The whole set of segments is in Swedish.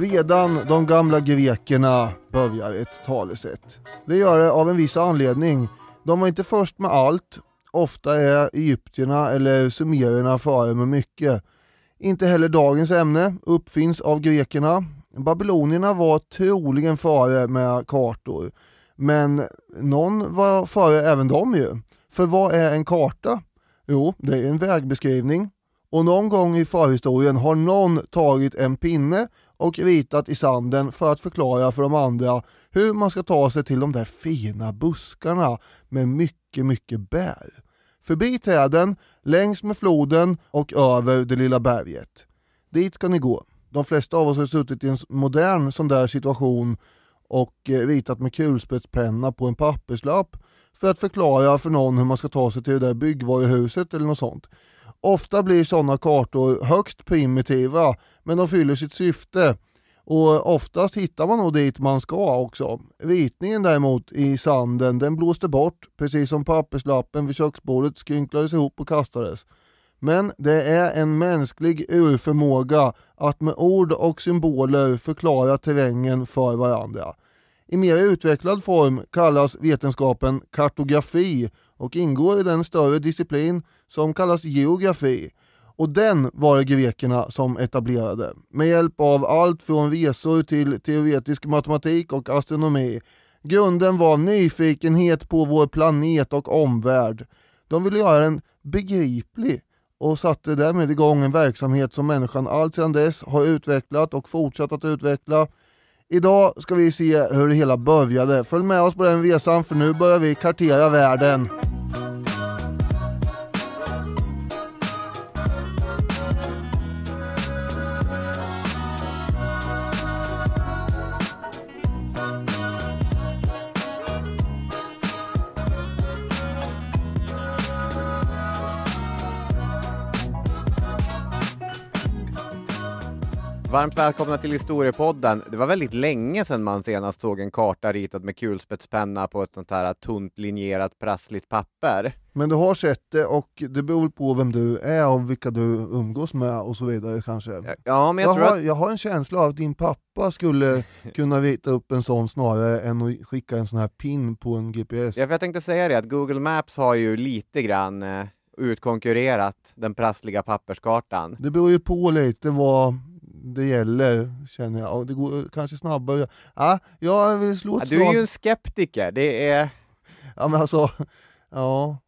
Redan de gamla grekerna börjar ett talesätt. Det gör det av en viss anledning. De var inte först med allt. Ofta är egyptierna eller sumerierna före med mycket. Inte heller dagens ämne uppfinns av grekerna. Babylonierna var troligen före med kartor. Men någon var före även de ju. För vad är en karta? Jo, det är en vägbeskrivning. Och någon gång i förhistorien har någon tagit en pinne och ritat i sanden för att förklara för de andra hur man ska ta sig till de där fina buskarna med mycket, mycket bär. Förbi träden, längs med floden och över det lilla berget. Dit ska ni gå. De flesta av oss har suttit i en modern sån där situation och eh, ritat med kulspetspenna på en papperslapp för att förklara för någon hur man ska ta sig till det där byggvaruhuset eller något sånt. Ofta blir sådana kartor högst primitiva, men de fyller sitt syfte. Och oftast hittar man nog dit man ska också. Ritningen däremot i sanden, den blåste bort, precis som papperslappen vid köksbordet skrynklades ihop och kastades. Men det är en mänsklig urförmåga att med ord och symboler förklara terrängen för varandra. I mer utvecklad form kallas vetenskapen kartografi och ingår i den större disciplin som kallas geografi. Och den var det grekerna som etablerade, med hjälp av allt från resor till teoretisk matematik och astronomi. Grunden var nyfikenhet på vår planet och omvärld. De ville göra den begriplig och satte därmed igång en verksamhet som människan alltsedan dess har utvecklat och fortsatt att utveckla. Idag ska vi se hur det hela började. Följ med oss på den resan för nu börjar vi kartera världen. Varmt välkomna till Historiepodden. Det var väldigt länge sedan man senast såg en karta ritad med kulspetspenna på ett sånt här tunt linjerat prassligt papper. Men du har sett det och det beror på vem du är och vilka du umgås med och så vidare kanske. Ja, men jag, Jag, tror har, att... jag har en känsla av att din pappa skulle kunna rita upp en sån snarare än att skicka en sån här pin på en GPS. Ja, för jag tänkte säga det, att Google Maps har ju lite grann eh, utkonkurrerat den prassliga papperskartan. Det beror ju på lite vad det gäller känner jag. Och det går kanske snabbare. Ja, jag vill slå Ja, ett du är ju en skeptiker, det är... Ja men alltså, ja.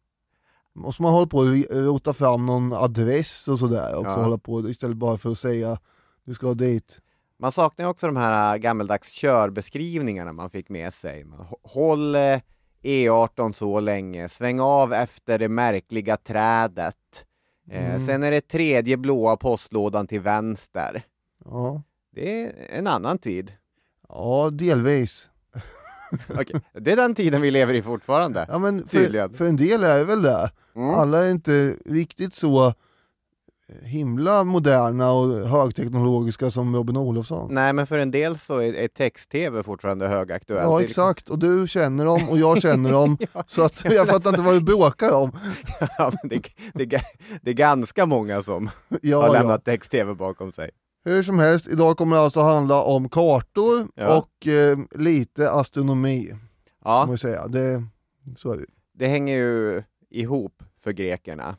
Måste man hålla på och rota fram någon adress och sådär också, Ja. hålla på istället bara för att säga du ska dit. Man saknar ju också de här äh, gammeldags körbeskrivningarna man fick med sig. Man, Håll eh, E18 så länge, sväng av efter det märkliga trädet. Eh, Mm. Sen är det tredje blåa postlådan till vänster. Ja, Det är en annan tid. ja delvis. Okej, Det är den tiden vi lever i fortfarande. Ja, men för, för en del är det väl det. Mm. Alla är inte riktigt så himla moderna och högteknologiska som Robin Olofsson. Nej, men för en del så är, är text-tv fortfarande högaktuellt. Ja exakt, och du känner dem och jag känner dem, så att jag fattar inte vad du bråkar om. ja, men det, det, det är ganska många som har Ja, ja. lämnat text-tv bakom sig. Hur som helst, idag kommer det alltså handla om kartor Ja. och eh, lite astronomi, Ja, man säga. Det, så är det. det hänger ju ihop för grekerna.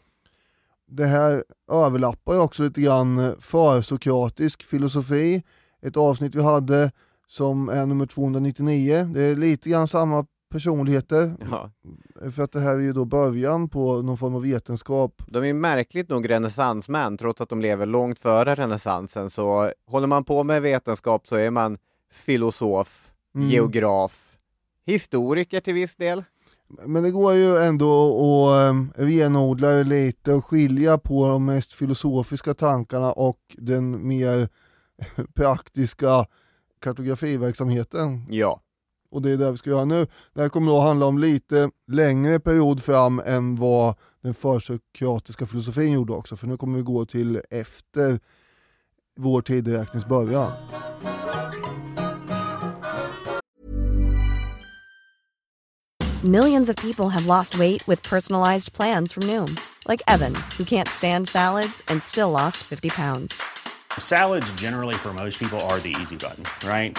det här överlappar ju också lite grann försokratisk filosofi, ett avsnitt vi hade som är nummer 299. Det är lite grann samma personligheter, Ja. för att det här är ju då början på någon form av vetenskap. De är märkligt nog renässansmän, trots att de lever långt före renässansen. Så håller man på med vetenskap så är man filosof, Mm. geograf, historiker till viss del. Men det går ju ändå att um, renodla lite och skilja på de mest filosofiska tankarna och den mer praktiska kartografiverksamheten. Ja. Och det är det vi ska göra nu. Det här kommer då handla om lite längre period fram än vad den försokratiska filosofin gjorde också, för nu kommer vi gå till efter vår tideräknings början. Millions of people have lost weight with personalized plans from Noom, like Evan, who can't stand salads and still lost 50 pounds. Salads, generally, for most people, are the easy button, right?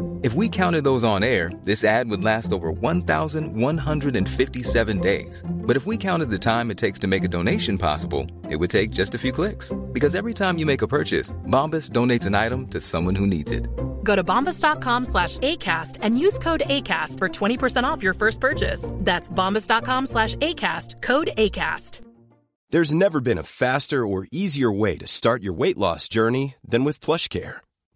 If we counted those on air, this ad would last over 1,157 days. But if we counted the time it takes to make a donation possible, it would take just a few clicks. Because every time you make a purchase, Bombas donates an item to someone who needs it. Go to bombas.com slash ACAST and use code ACAST for 20% off your first purchase. That's bombas.com slash ACAST, code ACAST. There's never been a faster or easier way to start your weight loss journey than with PlushCare.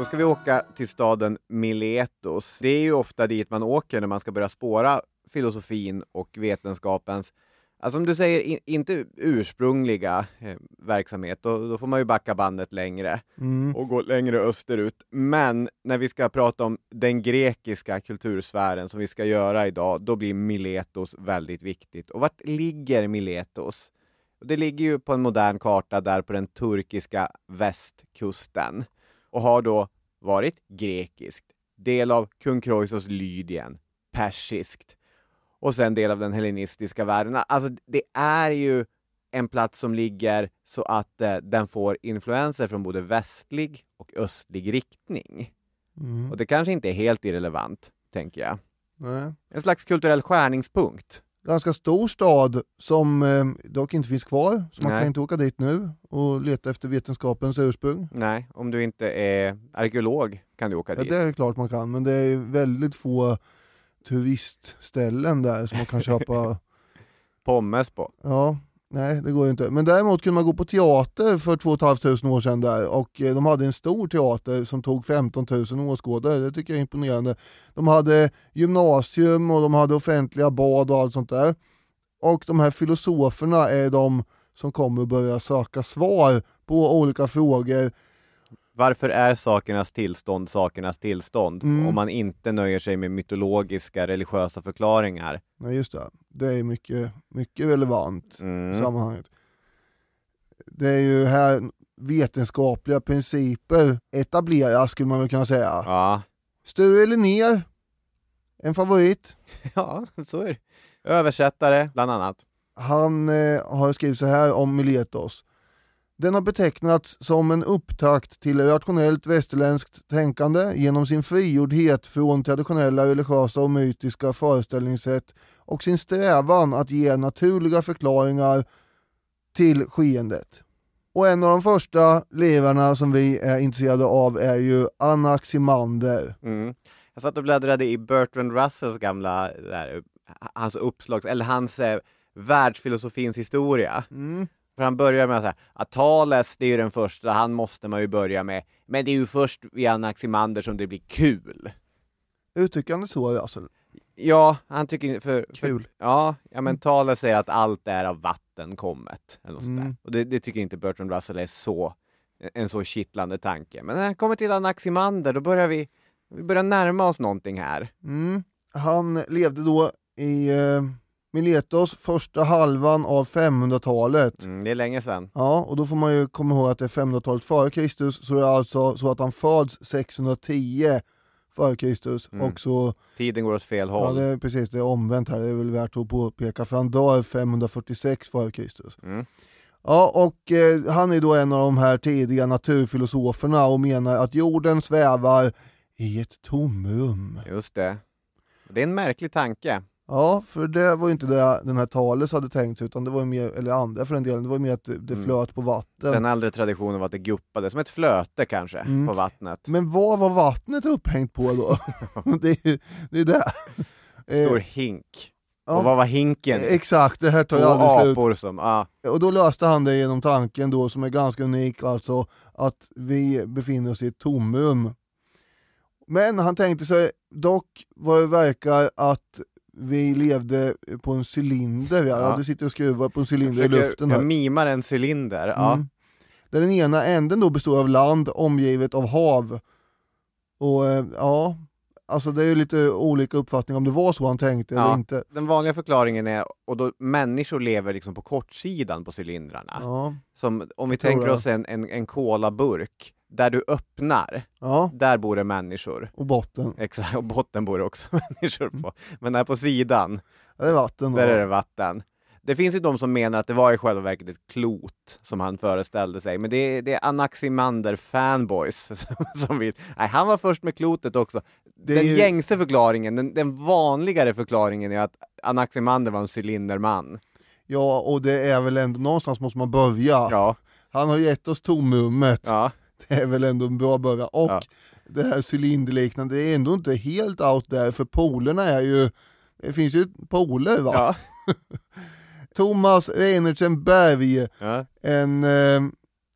Då ska vi åka till staden Miletos. Det är ju ofta dit man åker när man ska börja spåra filosofin och vetenskapens, alltså som du säger, in, inte ursprungliga eh, verksamhet, då, då får man ju backa bandet längre och gå längre österut. Men när vi ska prata om den grekiska kultursfären som vi ska göra idag, då blir Miletos väldigt viktigt. Och vart ligger Miletos? Det ligger ju på en modern karta där på den turkiska västkusten och har då varit grekiskt, del av kung Kroisos Lydien, persiskt och sen del av den hellenistiska världen. Alltså det är ju en plats som ligger så att eh, den får influenser från både västlig och östlig riktning. Och det kanske inte är helt irrelevant, tänker jag. Nej. En slags kulturell skärningspunkt. Ganska stor stad som eh, dock inte finns kvar, så man Nej. kan inte åka dit nu och leta efter vetenskapens ursprung. Nej, om du inte är arkeolog kan du åka Ja, dit. det är klart man kan, men det är väldigt få turistställen där som man kan köpa. Pommes på. Ja, nej det går ju inte. Men däremot kunde man gå på teater för 2 500 år sedan där och eh, de hade en stor teater som tog 15 000 åskådare. Det tycker jag är imponerande. De hade gymnasium och de hade offentliga bad och allt sånt där. Och de här filosoferna är de som kommer börja söka svar på olika frågor. Varför är sakernas tillstånd sakernas tillstånd Mm. om man inte nöjer sig med mytologiska religiösa förklaringar? Nej just det, det är mycket, mycket relevant i Mm. sammanhanget. Det är ju här vetenskapliga principer etableras skulle man väl kunna säga. Ja. Sture Linnér, en favorit. ja, så är det. Översättare, bland annat. Han eh, har skrivit så här om Miletos. Den har betecknats som en upptakt till rationellt västerländskt tänkande genom sin frigjordhet från traditionella religiösa och mytiska föreställningssätt och sin strävan att ge naturliga förklaringar till skeendet. Och en av de första levarna som vi är intresserade av är ju Anaximander. Mm. Jag satt och bläddrade i Bertrand Russells gamla, där, hans uppslag, eller hans eh, världsfilosofins historia. Mm. För han börjar med att säga att Thales, det är ju den första, han måste man ju börja med. Men det är ju först vid Anaximander som det blir kul. Uttryckande så alltså. Ja, han tycker... För, Kul. För, ja, ja, men Thales säger att allt är av vatten kommet. Eller något. Mm. Och det, det tycker inte Bertrand Russell är så, en så kittlande tanke. Men när han kommer till Anaximander, då börjar vi, vi börjar närma oss någonting här. Mm. Han levde då i eh, Miletos första halvan av 500-talet. Mm, det är länge sedan. Ja, och då får man ju komma ihåg att det är 500-talet före Kristus, så det är alltså så att han föds 610 före Kristus Mm. och så, Tiden går åt fel ja håll. det är precis det är omvänt här, det är väl värt att påpeka för han dör 546 före Kristus. Mm. Ja, och eh, han är då en av de här tidiga naturfilosoferna och menar att jorden svävar i ett tomrum. Just det. Det är en märklig tanke. Ja, för det var ju inte det den här Thales hade tänkt sig, utan det var ju mer, eller andra för den delen, det var ju mer att det, det Mm. flöt på vatten. Den äldre traditionen var att det guppade, som ett flöte kanske, Mm. på vattnet. Men vad var vattnet upphängt på då? det är ju det. Är det. Stor Eh, hink. ja, Och vad var hinken? Exakt, det här tar ju aldrig slut. apor som, ja. Och då löste han det genom tanken då, som är ganska unik, alltså att vi befinner oss i ett tomrum. Men han tänkte sig dock vad det verkar att vi levde på en cylinder, ja. Du sitter och skruvar på en cylinder i Försöker- luften jag här. mimar en cylinder, ja. Mm. Där den ena änden då består av land omgivet av hav. Och eh, ja, alltså det är ju lite olika uppfattningar om det var så han tänkte eller Ja. inte. Den vanliga förklaringen är, och då människor lever liksom på kortsidan på cylindrarna. Ja, Som om vi tänker det. oss en, en, en kolaburk, där du öppnar, ja, där bor det människor. och botten. Exakt, och botten bor det också människor på. Men där på sidan, Ja, det är vatten. där ja. är det vatten. Det finns ju de som menar att det var i själva verket ett klot som han föreställde sig, men det är, det är Anaximander fanboys som, som vill... Nej, han var först med klotet också. Det den ju- gängse förklaringen, den, den vanligare förklaringen är att Anaximander var en cylinderman. Ja, och det är väl ändå någonstans måste man börja. Ja, Han har gett oss tomrummet, ja, är väl ändå en bra början. Och Ja. det här cylinderliknande, det är ändå inte helt out där, för polerna är ju, det finns ju poler va? ja. Thomas Reinertsen Berg, ja. en eh,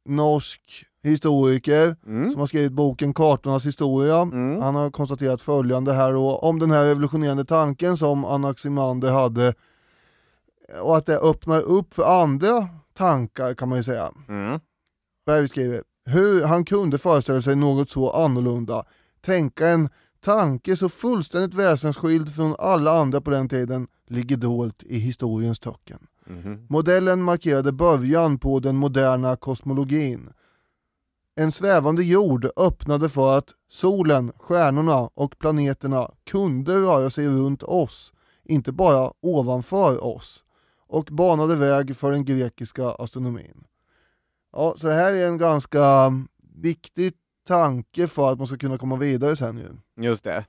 norsk historiker Mm. som har skrivit boken Kartornas historia. Mm. Han har konstaterat följande här då, om den här revolutionerande tanken som Anaximander hade och att det öppnar upp för andra tankar kan man ju säga. Mm. Berg skriver, hur han kunde föreställa sig något så annorlunda, tänka en tanke så fullständigt väsensskild från alla andra på den tiden, ligger dolt i historiens töcken. Mhm. Modellen markerade början på den moderna kosmologin. En svävande jord öppnade för att solen, stjärnorna och planeterna kunde röra sig runt oss, inte bara ovanför oss, och banade väg för den grekiska astronomin. Ja, så det här är en ganska viktig tanke för att man ska kunna komma vidare sen ju. Just det.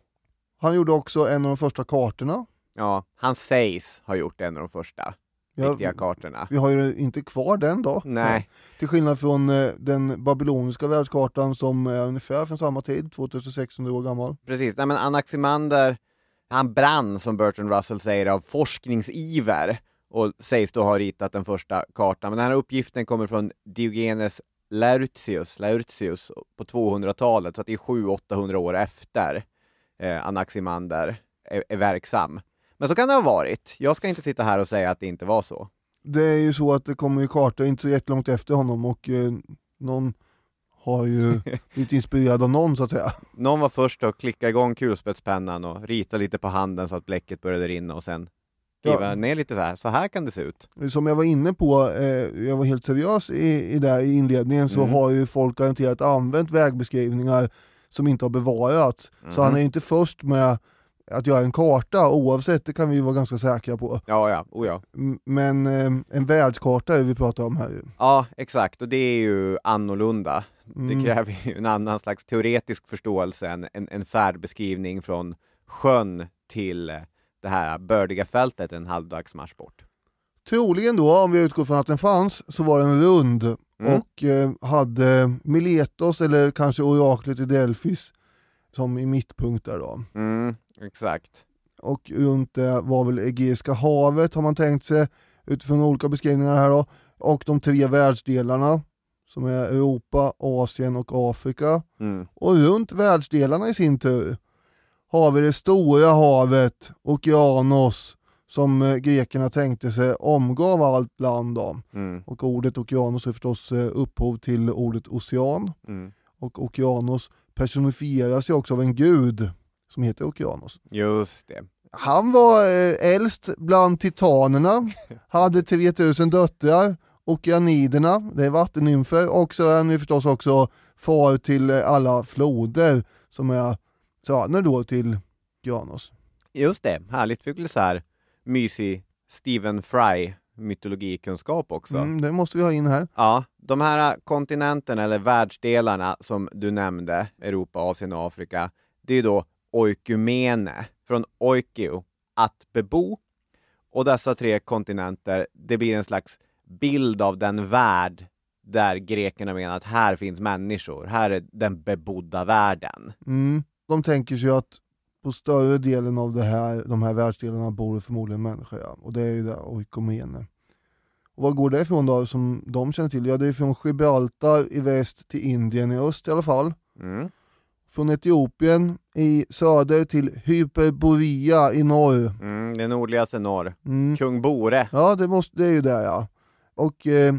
Han gjorde också en av de första kartorna. Ja, han sägs ha gjort en av de första Ja, riktiga kartorna. Vi har ju inte kvar den då. Nej. Till skillnad från eh, den babyloniska världskartan som är ungefär från samma tid, 2600 år gammal. Precis, nej men Anaximander, han brann som Bertrand Russell säger av forskningsiver och sägs då ha ritat den första kartan. Men den här uppgiften kommer från Diogenes Laertius, Laertius på 200-talet, så att det är 700-800 år efter eh, Anaximander är, är verksam. Men så kan det ha varit. Jag ska inte sitta här och säga att det inte var så. Det är ju så att det kommer ju kartor inte så jättelångt efter honom och eh, någon har ju blivit inspirerad av någon så att säga. Någon var först att klicka igång kulspetspennan och rita lite på handen så att bläcket började rinna och sen skriva Ja. ner lite så här. Så här kan det se ut. Som jag var inne på, eh, jag var helt seriös i, i, där, i inledningen, så Mm. har ju folk garanterat använt vägbeskrivningar som inte har bevarats. Så Mhm. han är inte först med att göra en karta oavsett, det kan vi vara ganska säkra på. Ja, ja, oh ja. Men eh, en världskart är det vi pratar om här ju. Ja, exakt. Och det är ju annorlunda. Mm. Det kräver ju en annan slags teoretisk förståelse än en, en färdbeskrivning från sjön till det här bördiga fältet en halvdags marsch bort. Troligen då, om vi utgår från att den fanns, så var den rund Mm. och eh, hade Miletos eller kanske oraklet i Delfis som i mittpunkt där då. Mm, exakt. Och runt det var väl Egeiska havet har man tänkt sig utifrån olika beskrivningar här då. Och de tre världsdelarna som är Europa, Asien och Afrika. Mm. Och runt världsdelarna i sin tur har vi det stora havet, Okeanos, som eh, grekerna tänkte sig omgav allt land då. Mm. Och ordet Okeanos är förstås eh, upphov till ordet ocean. Mm. Och Okeanos personifieras ju också av en gud som heter Okeanos. Just det. Han var eh, äldst bland titanerna, hade 3000 döttrar, Okeaniderna, det är vattennymfer, och så är han ju förstås också far till alla floder som är söner då till Okeanos. Just det. Härligt. Fick lite så här mysig Stephen Fry mytologikunskap också. Mm, det måste vi ha in här. Ja, de här kontinenterna eller världsdelarna som du nämnde, Europa, Asien och Afrika, det är då oikumene, från oikio, att bebo. Och dessa tre kontinenter, det blir en slags bild av den värld där grekerna menar att här finns människor, här är den bebodda världen. Mm. De tänker sig att på större delen av det här, de här världsdelarna bor det förmodligen människor, ja. och det är ju det oikomene. Och var går det ifrån då, som de känner till? Ja, det är från Gibraltar i väst till Indien i öst i alla fall. Mm. Från Etiopien i söder till Hyperborea i norr. Mm, det nordligaste norr. Mm. Kung Bore. Ja, det, måste, det är ju det ja. Och eh,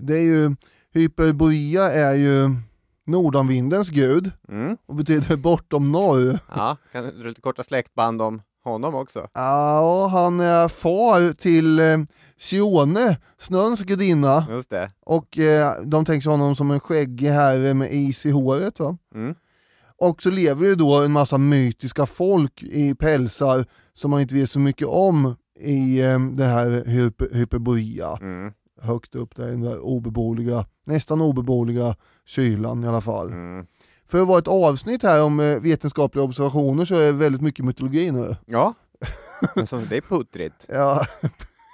det är ju, Hyperborea är ju nordanvindens gud Mm. och betyder bortom norr. Ja, kan du lite korta släktband om honom också? Ja, han är far till eh, Sione, snöns gudinna, Just det. och eh, de tänker sig honom som en skäggig herre med is i håret. Va? Mm. Och så lever ju då en massa mytiska folk i pälsar som man inte vet så mycket om i eh, det här hyper, Hyperborea. Mm. Högt upp där i den där obeboeliga, nästan obeboeliga kylan i alla fall. Mm. För att vara ett avsnitt här om eh, vetenskapliga observationer så är det väldigt mycket mytologi nu. Ja, alltså, det är puttrigt. Ja,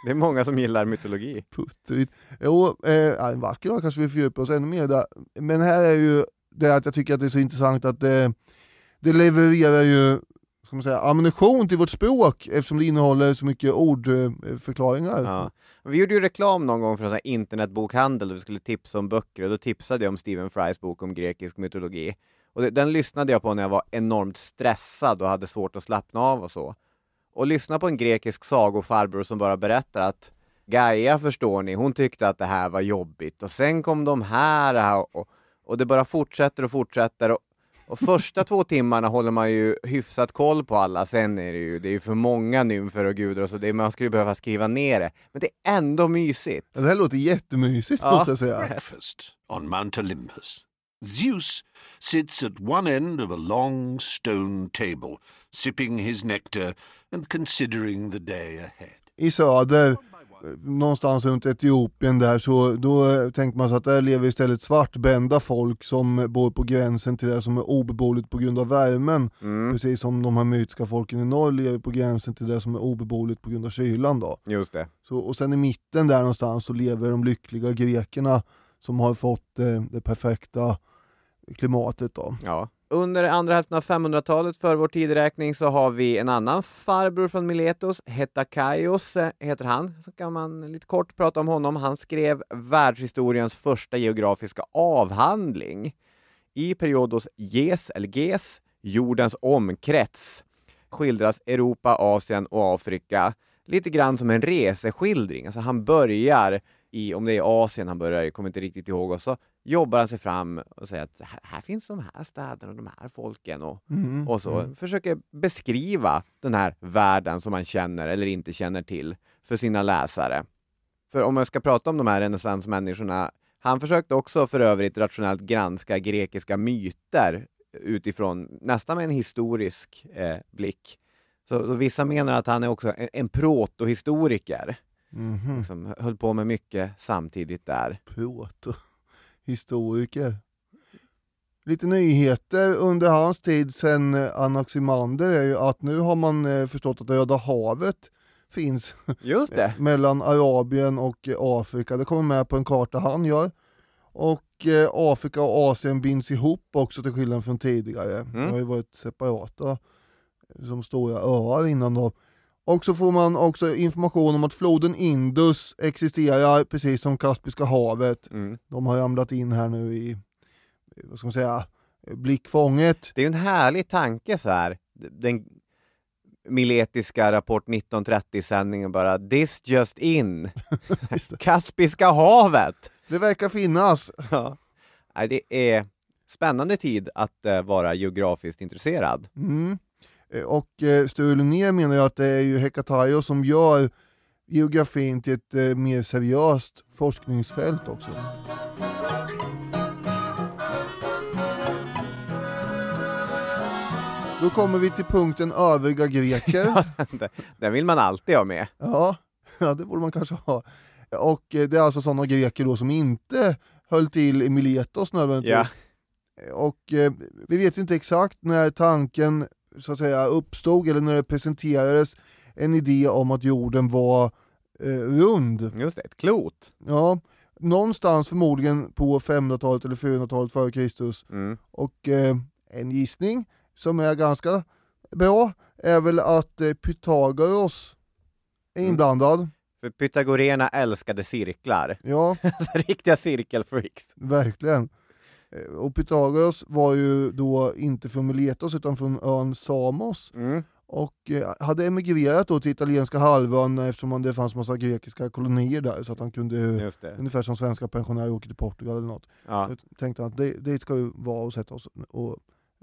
Det är många som gillar mytologi. puttrigt. Jo, eh, en vacker dag kanske vi fördjupar oss ännu mer där. Men här är ju det att jag tycker att det är så intressant att det, det levererar ju ska man säga, ammunition till vårt språk eftersom det innehåller så mycket ordförklaringar. Ja. Vi gjorde ju reklam någon gång för en sån här internetbokhandel där vi skulle tipsa om böcker och då tipsade jag om Stephen Frys bok om grekisk mytologi. Och det, den lyssnade jag på när jag var enormt stressad och hade svårt att slappna av och så. Och lyssna på en grekisk sagofarbror som bara berättar att Gaia förstår ni, hon tyckte att det här var jobbigt och sen kom de här och, och det bara fortsätter och fortsätter och, och första två timmarna håller man ju hyfsat koll på alla, sen är det ju, det är ju för många nymfer och gudar och så, det, man skulle behöva skriva ner det. Men det är ändå mysigt. Det här låter jättemysigt Ja. måste jag säga. breakfast on Mount Olympus. Zeus sits at one end of a long stone table, sipping his nectar and considering the day ahead. I söder, någonstans runt Etiopien där, så då tänker man sig att där lever istället svartbända folk som bor på gränsen till det som är obeboeligt på grund av värmen. Mm, Precis som de här mytiska folken i norr lever på gränsen till det som är obeboeligt på grund av kylan då. just det. Så, och sen i mitten där någonstans så lever de lyckliga grekerna som har fått eh, det perfekta klimatet då. Ja. Under andra hälften av 500-talet för vår tideräkning så har vi en annan farbror från Miletos, Hetakaios heter han. Så kan man lite kort prata om honom. Han skrev världshistoriens första geografiska avhandling i periodos GES, eller GES, jordens omkrets, skildras Europa, Asien och Afrika lite grann som en reseskildring. Alltså han börjar i, om det är Asien han börjar, jag kommer inte riktigt ihåg, och så jobbar han sig fram och säger att här, finns de här städerna och de här folken och, Mm. och så försöker beskriva den här världen som man känner eller inte känner till för sina läsare. För om jag ska prata om de här renässansmänniskorna, han försökte också för övrigt rationellt granska grekiska myter utifrån nästan med en historisk eh, blick. Så, så vissa menar att han är också en, en protohistoriker Mhm. som höll på med mycket samtidigt där. Proto. Historiker. Lite nyheter under hans tid sen eh, Anaximander är ju att nu har man eh, förstått att Röda havet finns Just det! mellan Arabien och eh, Afrika. Det kommer med på en karta han gör. Och eh, Afrika och Asien binds ihop också till skillnad från tidigare. Det har ju varit separata som stora öar innan då. Och så får man också information om att floden Indus existerar precis som Kaspiska havet. Mm. De har ramlat in här nu i, eh, vad ska man säga, blickfånget. Det är ju en härlig tanke så här. Den miletiska Rapport 1930-sändningen bara “This just in”. Kaspiska havet! Det verkar finnas. Ja. Det är spännande tid att eh, vara geografiskt intresserad. Mm. Eh, Och eh, Sture Linnér menar ju att det är ju Hekatayo som gör geografin till ett eh, mer seriöst forskningsfält också. Då kommer vi till punkten övriga greker. Den vill man alltid ha med. Ja, ja, det borde man kanske ha. Och det är alltså sådana greker då som inte höll till i Miletos nödvändigtvis. Och eh, vi vet ju inte exakt när tanken så att säga uppstod eller när det presenterades. en idé om att jorden var eh, rund. Just det, ett klot. Ja, någonstans förmodligen på 500-talet eller 400-talet före Kristus. Mm. Och eh, en gissning som är ganska bra är väl att eh, Pythagoras är Mm. inblandad. För pythagorerna älskade cirklar. Ja, Riktiga cirkelfreaks. verkligen. Eh, Och Pythagoras var ju då inte från Miletos utan från ön Samos Mm. och eh, hade emigrerat då till italienska halvön eftersom det fanns massa grekiska kolonier där så att han kunde, det. ungefär som svenska pensionärer åker till Portugal eller något. Ja. Jag tänkte att det, dit ska vi vara och sätta oss och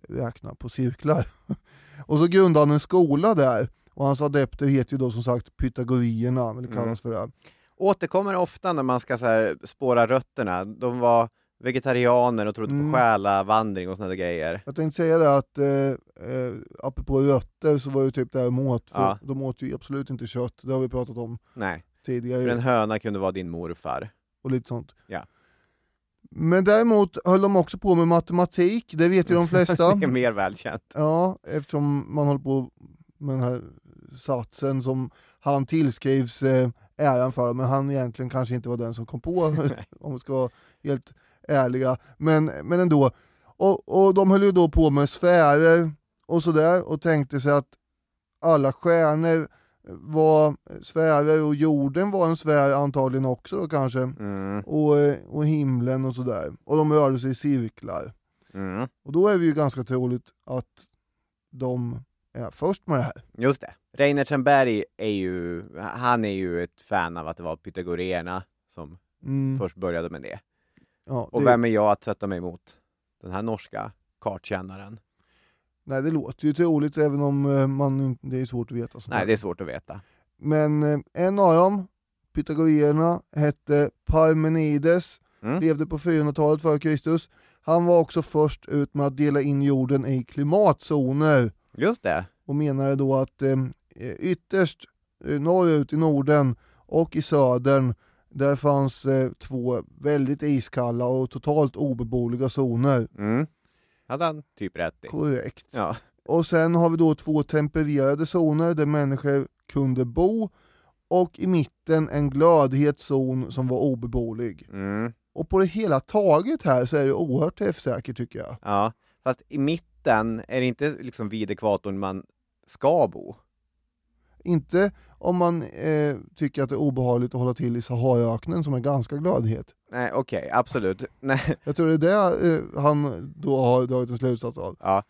räkna på cirklar. och så grundade han en skola där och hans adepter heter ju då som sagt pythagorierna, eller kallas Mm. för det. Återkommer ofta när man ska så här, spåra rötterna. De var vegetarianer och trodde Mm. på själavandring och sådana där grejer. Jag tänkte säga det att, eh, eh, apropå rötter så var det typ det här de åt, för Ja. de åt ju absolut inte kött, det har vi pratat om Nej, tidigare. för en höna kunde vara din morfar. och lite sånt. Ja. Men däremot höll de också på med matematik, det vet ju de flesta. Det är mer välkänt. Ja, eftersom man håller på med den här satsen som han tillskrivs eh, äran för, men han egentligen kanske inte var den som kom på, om vi ska vara helt ärliga. Men, men ändå. Och, och de höll ju då på med sfärer och sådär och tänkte sig att alla stjärnor var sfärer och jorden var en sfär antagligen också då kanske. Mm. Och, och himlen och sådär. Och de rörde sig i cirklar. Mm. Och då är det ju ganska troligt att de är först med det här. Just det. Reiner Tjernberg är ju, han är ju ett fan av att det var pythagorerna som Mm, först började med det. Ja, Och det, vem är jag att sätta mig emot? Den här norska kartkännaren. Nej, det låter ju troligt även om eh, man, det är svårt att veta. sånt Nej, det är svårt att veta. Men eh, en av dem, pythagorierna, hette Parmenides, Mm. levde på 400-talet före Kristus. Han var också först ut med att dela in jorden i klimatzoner Just det. och menade då att eh, ytterst eh, norrut i Norden och i södern där fanns eh, två väldigt iskalla och totalt obeboeliga zoner. Mm. Hade han typ rätt i. Korrekt. Ja. Och sen har vi då två tempererade zoner där människor kunde bo och i mitten en glödhet zon som var obeboelig. Mm. Och på det hela taget här så är det oerhört träffsäkert tycker jag. ja. Fast i mitten är det inte liksom vid ekvatorn man ska bo. Inte om man eh, tycker att det är obehagligt att hålla till i Saharaöknen som är ganska glödhet. Nej, okej, absolut. Nej, Jag tror det är det eh, han då har dragit en slutsats av. ja.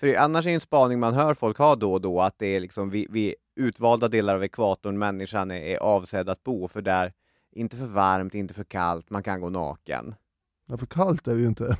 För annars är en spaning man hör folk ha då och då att det är liksom vid, vid utvalda delar av ekvatorn människan är, är avsedd att bo, för där inte för varmt, inte för kallt, man kan gå naken. Ja, för kallt är det ju inte.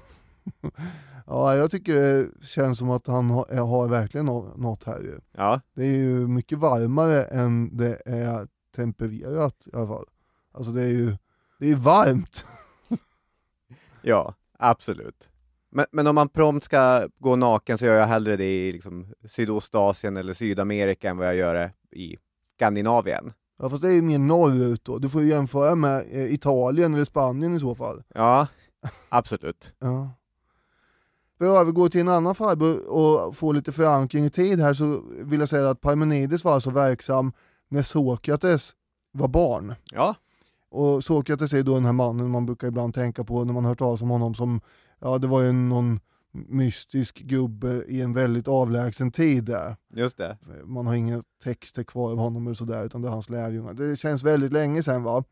ja, jag tycker det känns som att han har, har verkligen nå- något här ju. Ja, Det är ju mycket varmare än det är tempererat i alla fall. Alltså det är ju det är varmt. ja, absolut. Men, men om man prompt ska gå naken så gör jag hellre det i liksom Sydostasien eller Sydamerika än vad jag gör det i Skandinavien. Ja, fast det är ju mer norrut då. Du får ju jämföra med eh, Italien eller Spanien i så fall. Ja, absolut. Ja. För att övergå till en annan farbror och få lite förankring i tid här så vill jag säga att Parmenides var alltså verksam när Sokrates var barn. Ja, Och Sokrates är då den här mannen man brukar ibland tänka på när man hör talas om honom som, ja det var ju någon mystisk gubbe i en väldigt avlägsen tid där. just det. Man har inga texter kvar av honom eller sådär utan det är hans lärjungar. Det känns väldigt länge sedan va.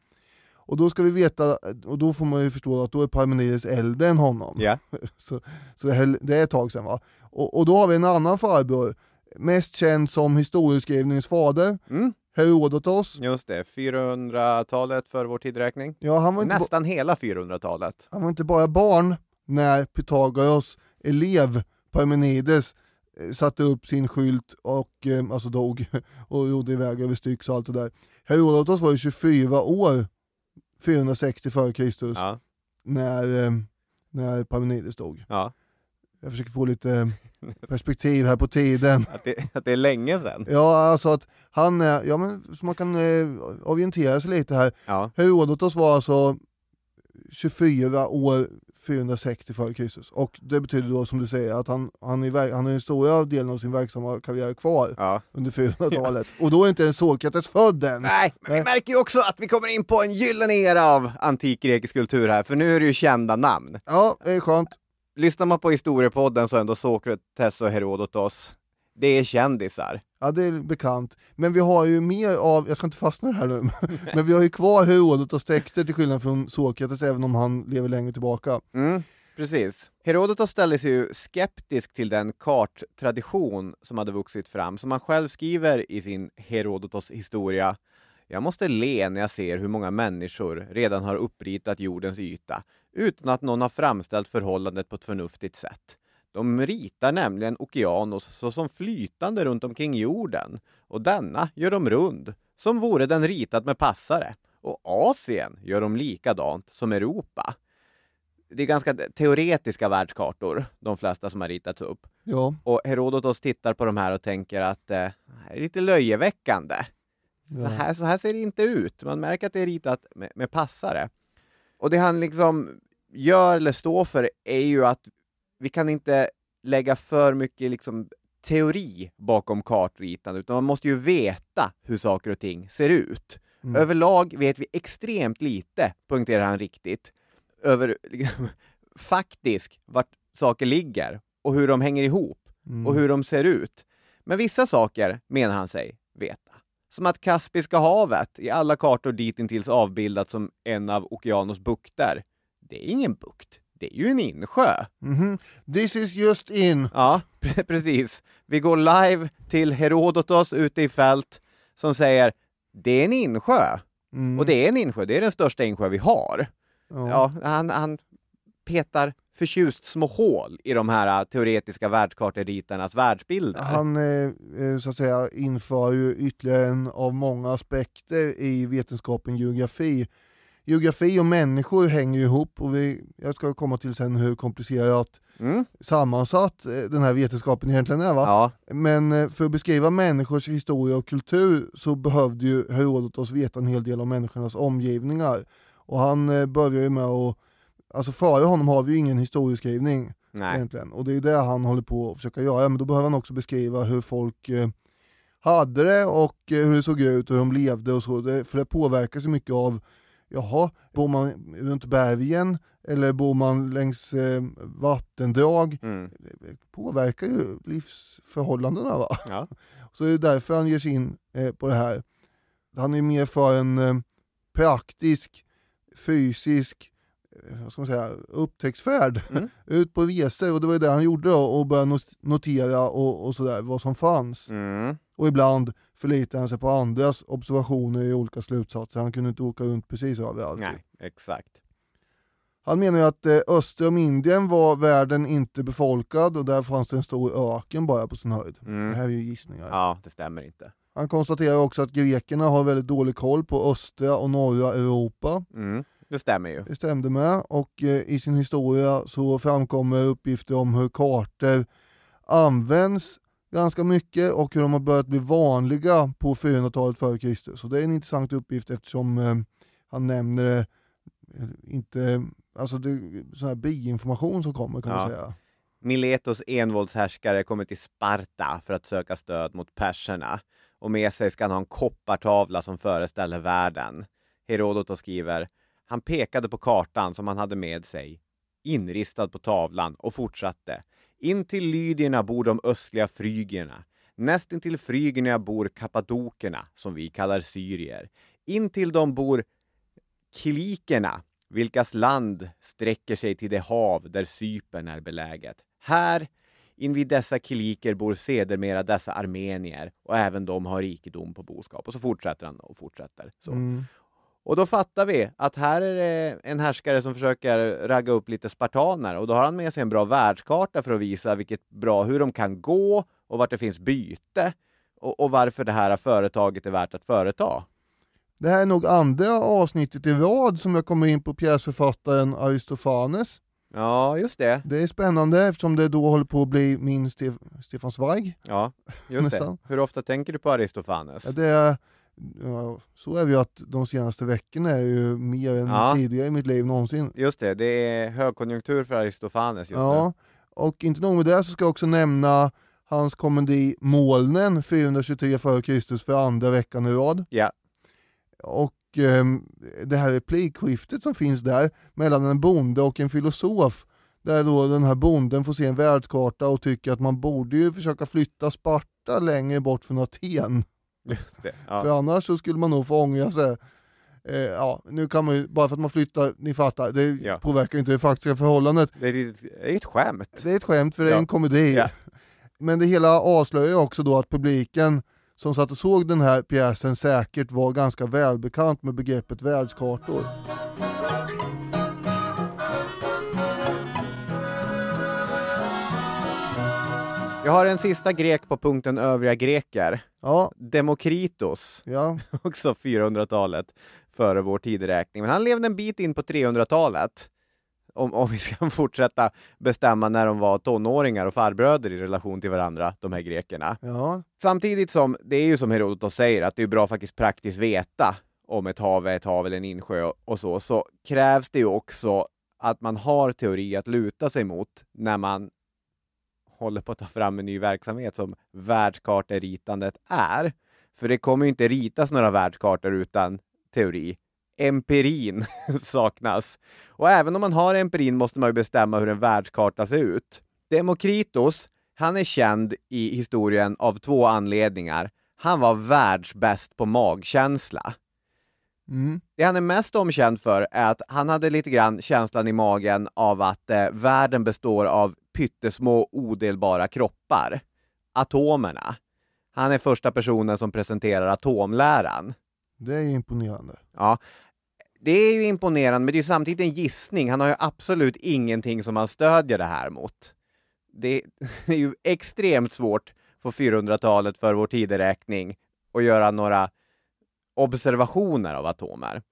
Och då ska vi veta, och då får man ju förstå att då är Parmenides äldre än honom. Ja, Så, så det, här, det är ett tag sedan va. Och, och då har vi en annan farbror, mest känd som historieskrivningens fader, mm, Herodotos. just det. 400-talet för vår tidräkning. Ja, han var Nästan hela 400-talet. han var inte bara barn när Pythagoras elev Parmenides eh, satte upp sin skylt och eh, alltså dog och rodde iväg över Styx och allt det där. Herodotos var ju 24 år 460 före Kristus Ja, när, eh, när Parmenides dog. ja. Jag försöker få lite perspektiv här på tiden. Att, det, att det är länge sedan. Ja, alltså att han är, ja men så man kan eh, orientera sig lite här. Ja, Herodotos var alltså 24 år 460 f.Kr. Och det betyder då som du säger att han, han, är, han har den stora delen av sin verksamma karriär kvar Ja. under 400-talet. Och då är inte ens Sokrates född än. Nej, men vi Nej. märker ju också att vi kommer in på en gyllene era av antik grekisk kultur här, för nu är det ju kända namn. Ja, det är skönt. Lyssnar man på historiepodden så är ändå Sokrates och Herodotos, det är kändisar. Ja, det är bekant. Men vi har ju mer av, jag ska inte fastna här nu, men vi har ju kvar Herodotos texter till skillnad från Sokrates även om han lever längre tillbaka. Mm, precis. Herodotos ställde sig ju skeptisk till den karttradition som hade vuxit fram, som han själv skriver i sin Herodotos historia. Jag måste le när jag ser hur många människor redan har uppritat jordens yta utan att någon har framställt förhållandet på ett förnuftigt sätt. De ritar nämligen Okeanos såsom flytande runt omkring jorden och denna gör de rund, som vore den ritad med passare. Och Asien gör de likadant som Europa det är ganska teoretiska världskartor, de flesta som har ritats upp. Ja, Och Herodotos tittar på de här och tänker att eh, det är lite löjeväckande. Så, Ja. här, så här ser det inte ut. Man märker att det är ritat med, med passare. Och det han liksom gör eller står för är ju att vi kan inte lägga för mycket liksom teori bakom kartritandet, utan man måste ju veta hur saker och ting ser ut. Mm. Överlag vet vi extremt lite, poängterar han riktigt, över liksom, faktiskt vart saker ligger och hur de hänger ihop Mm. och hur de ser ut. Men vissa saker menar han sig veta. Som att Kaspiska havet i alla kartor ditintills avbildat som en av Okeanos bukter. Det är ingen bukt, det är ju en insjö. Mhm. This is just in. Ja, pre- precis. Vi går live till Herodotos ute i fält som säger det är en insjö. Mm. Och det är en insjö, det är den största insjö vi har. Ja. Ja, han, han petar förtjust små hål i de här äh, teoretiska världskarteritarnas världsbilder. Han eh, eh, så att säga inför ju ytterligare en av många aspekter i vetenskapen geografi. Geografi och människor hänger ju ihop och vi, jag ska komma till sen hur komplicerat Mm. sammansatt eh, den här vetenskapen egentligen är. Va? Ja, Men eh, för att beskriva människors historia och kultur så behövde ju Herodotos veta en hel del om människornas omgivningar. Och han eh, börjar ju med att, alltså före honom har vi ju ingen historieskrivning nej. egentligen. Och det är det han håller på att försöka göra, men då behöver han också beskriva hur folk hade det och hur det såg ut och hur de levde och så. Det, för det påverkas ju mycket av, jaha, bor man runt bergen eller bor man längs eh, vattendrag? Mm. Påverkar ju livsförhållandena va. Ja. Så det är därför han ger sig in eh, på det här. Han är mer för en eh, praktisk, fysisk, eh, vad ska man säga, upptäcktsfärd. Mm. Ut på resor och det var det han gjorde då, och började not- notera och, och sådär vad som fanns. Mm. Och ibland förlitade han sig på andras observationer i olika slutsatser. Han kunde inte åka runt precis överallt. Nej, exakt. Han menar ju att eh, öster om Indien var världen inte befolkad och där fanns det en stor öken bara på sin höjd. Det Mm. här är ju gissningar. Ja, det stämmer inte. Han konstaterar också att grekerna har väldigt dålig koll på östra och norra Europa. Mm. Det stämmer ju. Det stämde med och eh, i sin historia så framkommer uppgifter om hur kartor används ganska mycket och hur de har börjat bli vanliga på 400-talet före Kristus. Och det är en intressant uppgift eftersom eh, han nämner det, eh, inte, alltså det är sån här biinformation som kommer kan man Ja. säga. Miletos envåldshärskare kommer till Sparta för att söka stöd mot perserna och med sig ska han ha en koppartavla som föreställer världen. Herodotos skriver, han pekade på kartan som han hade med sig, inristad på tavlan och fortsatte. In till Lydierna bor de östliga frygierna. Näst intill frygierna bor kappadokerna, som vi kallar syrier. In till dem bor kilikerna, vilkas land sträcker sig till det hav där Cypern är beläget. Här, invid dessa kiliker, bor sedermera dessa armenier och även de har rikedom på boskap. Och så fortsätter han och fortsätter. Så. Mm. Och då fattar vi att här är det en härskare som försöker ragga upp lite spartaner och då har han med sig en bra världskarta för att visa vilket bra, hur de kan gå och vart det finns byte och, och varför det här företaget är värt att företa. Det här är nog andra avsnittet i rad som jag kommer in på pjäsförfattaren Aristofanes. Ja, just det. Det är spännande eftersom det då håller på att bli min Stef- Stefan Zweig. Ja, just det. Hur ofta tänker du på Aristofanes? Ja, Det är Ja, så är det ju att de senaste veckorna är ju mer än Ja. tidigare i mitt liv någonsin. Just det, det är högkonjunktur för Aristofanes just Ja, nu. och inte nog med det så ska jag också nämna hans komedi Molnen 423 f.Kr. för andra veckan i rad. Ja. Och ehm, det här replikskiftet som finns där mellan en bonde och en filosof där då den här bonden får se en världskarta och tycker att man borde ju försöka flytta Sparta längre bort från Aten. Det. För Ja. annars så skulle man nog få ångra sig. Eh, ja, nu kan man ju, bara för att man flyttar, ni fattar, det Ja. påverkar inte det faktiska förhållandet. Det är ett, det är ett skämt. Det är ett skämt för det är en komedi. Men det hela avslöjar också då att publiken som satt och såg den här pjäsen säkert var ganska välbekant med begreppet världskartor. Jag har en sista grek på punkten övriga greker. Ja, Demokritos, ja, också 400-talet före vår tideräkning. Men han levde en bit in på 300-talet. Om, om vi ska fortsätta bestämma när de var tonåringar och farbröder i relation till varandra, de här grekerna. ja, Samtidigt som, det är ju som Herodotos säger, att det är bra faktiskt praktiskt veta om ett hav är ett hav eller en insjö och- och så, så krävs det ju också att man har teori att luta sig mot när man håller på att ta fram en ny verksamhet som världskarteritandet är. För det kommer ju inte ritas några världskartor utan teori. Empirin saknas. Och även om man har empirin måste man ju bestämma hur en världskarta ser ut. Demokritos, han är känd i historien av två anledningar. Han var världsbäst på magkänsla. mm, Det han är mest omkänd för är att han hade lite grann känslan i magen av att eh, världen består av pyttesmå odelbara kroppar. Atomerna. Han är första personen som presenterar atomläran. det är imponerande. Ja, det är ju imponerande, men det är samtidigt en gissning. Han har ju absolut ingenting som han stödjer det här mot. Det är ju extremt svårt på 400-talet för vår tideräkning att göra några observationer av atomer.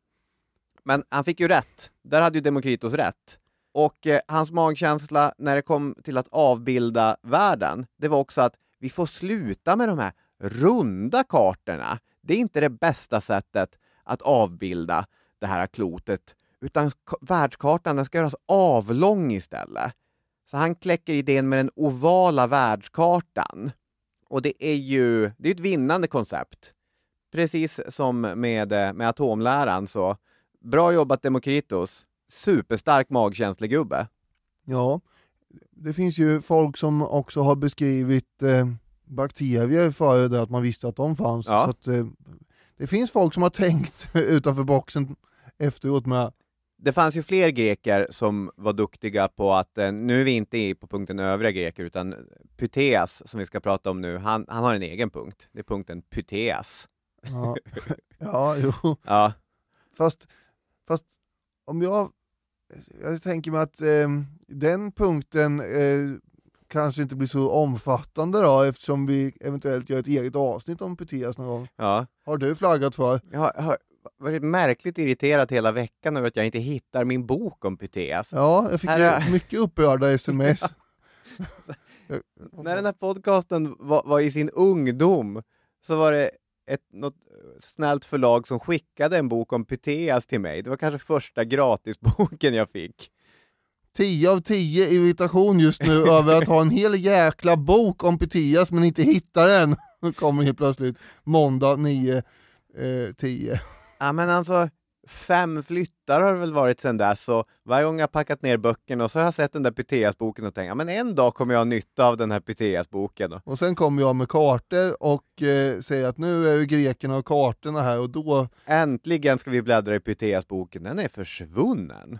Men han fick ju rätt. Där hade ju Demokritos rätt. Och eh, hans magkänsla när det kom till att avbilda världen, det var också att vi får sluta med de här runda kartorna. Det är inte det bästa sättet att avbilda det här klotet, utan världskartan den ska göras avlång istället. Så han kläcker idén med den ovala världskartan. Och det är ju det är ett vinnande koncept. Precis som med, eh, med atomläran så, bra jobbat Demokritos, superstark magkänslig gubbe. Ja, det finns ju folk som också har beskrivit eh, bakterier före det att man visste att de fanns. Ja. Så att, eh, det finns folk som har tänkt utanför boxen efteråt med. Det fanns ju fler greker som var duktiga på att, eh, nu är vi inte på punkten övriga greker, utan Pytheas som vi ska prata om nu, han, han har en egen punkt. Det är punkten Pytheas. Ja, ja jo. Ja, Fast, fast om jag, jag tänker mig att eh, den punkten eh, kanske inte blir så omfattande då eftersom vi eventuellt gör ett eget avsnitt om Pythias någon gång. ja. Har du flaggat för? Jag har, har varit märkligt irriterad hela veckan över att jag inte hittar min bok om Pytheas. Ja, jag fick är- mycket upprörda sms. När den här podcasten var, var i sin ungdom så var det ett något snällt förlag som skickade en bok om Pytheas till mig. Det var kanske första gratisboken jag fick. 10 av 10 irritation just nu över att ha en hel jäkla bok om Pythias men inte hitta den. Kommer helt plötsligt måndag 9, eh, 10. Ja men alltså, fem flyttar har det väl varit sedan dess och varje gång jag packat ner böckerna och så har jag sett den där Pytheas-boken och tänkt ja men en dag kommer jag ha nytta av den här Pytheas-boken. Och- sen kommer jag med kartor och eh, säger att nu är grekerna och kartorna här och då, Äntligen ska vi bläddra i Pytheas-boken, den är försvunnen.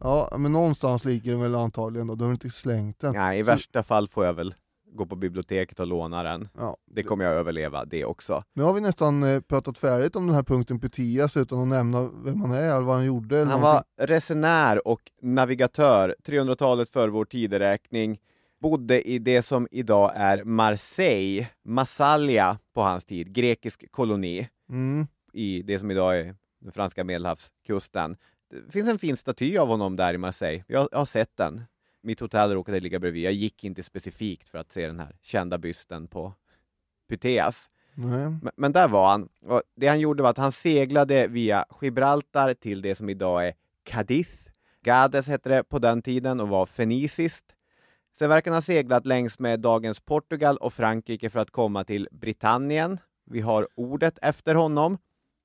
ja men någonstans ligger den väl antagligen då, du har inte slängt den. Nej, i värsta fall får jag väl gå på biblioteket och låna den. Ja. Det kommer jag överleva, det också. Nu har vi nästan eh, pratat färdigt om den här punkten Pythias utan att nämna vem han är eller vad han gjorde. Eller Han någonting. var resenär och navigatör, 300-talet före vår tideräkning. Bodde i det som idag är Marseille, Massalia på hans tid, grekisk koloni Mm. i det som idag är den franska medelhavskusten. Det finns en fin staty av honom där i Marseille. Jag, jag har sett den. Mitt hotell råkade ligga bredvid. Jag gick inte specifikt för att se den här kända bysten på Pytheas. Nej. Men, men där var han. Och det han gjorde var att han seglade via Gibraltar till det som idag är Cadiz. Gades hette det på den tiden och var feniciskt. Sen verkar han ha seglat längs med dagens Portugal och Frankrike för att komma till Britannien. Vi har ordet efter honom.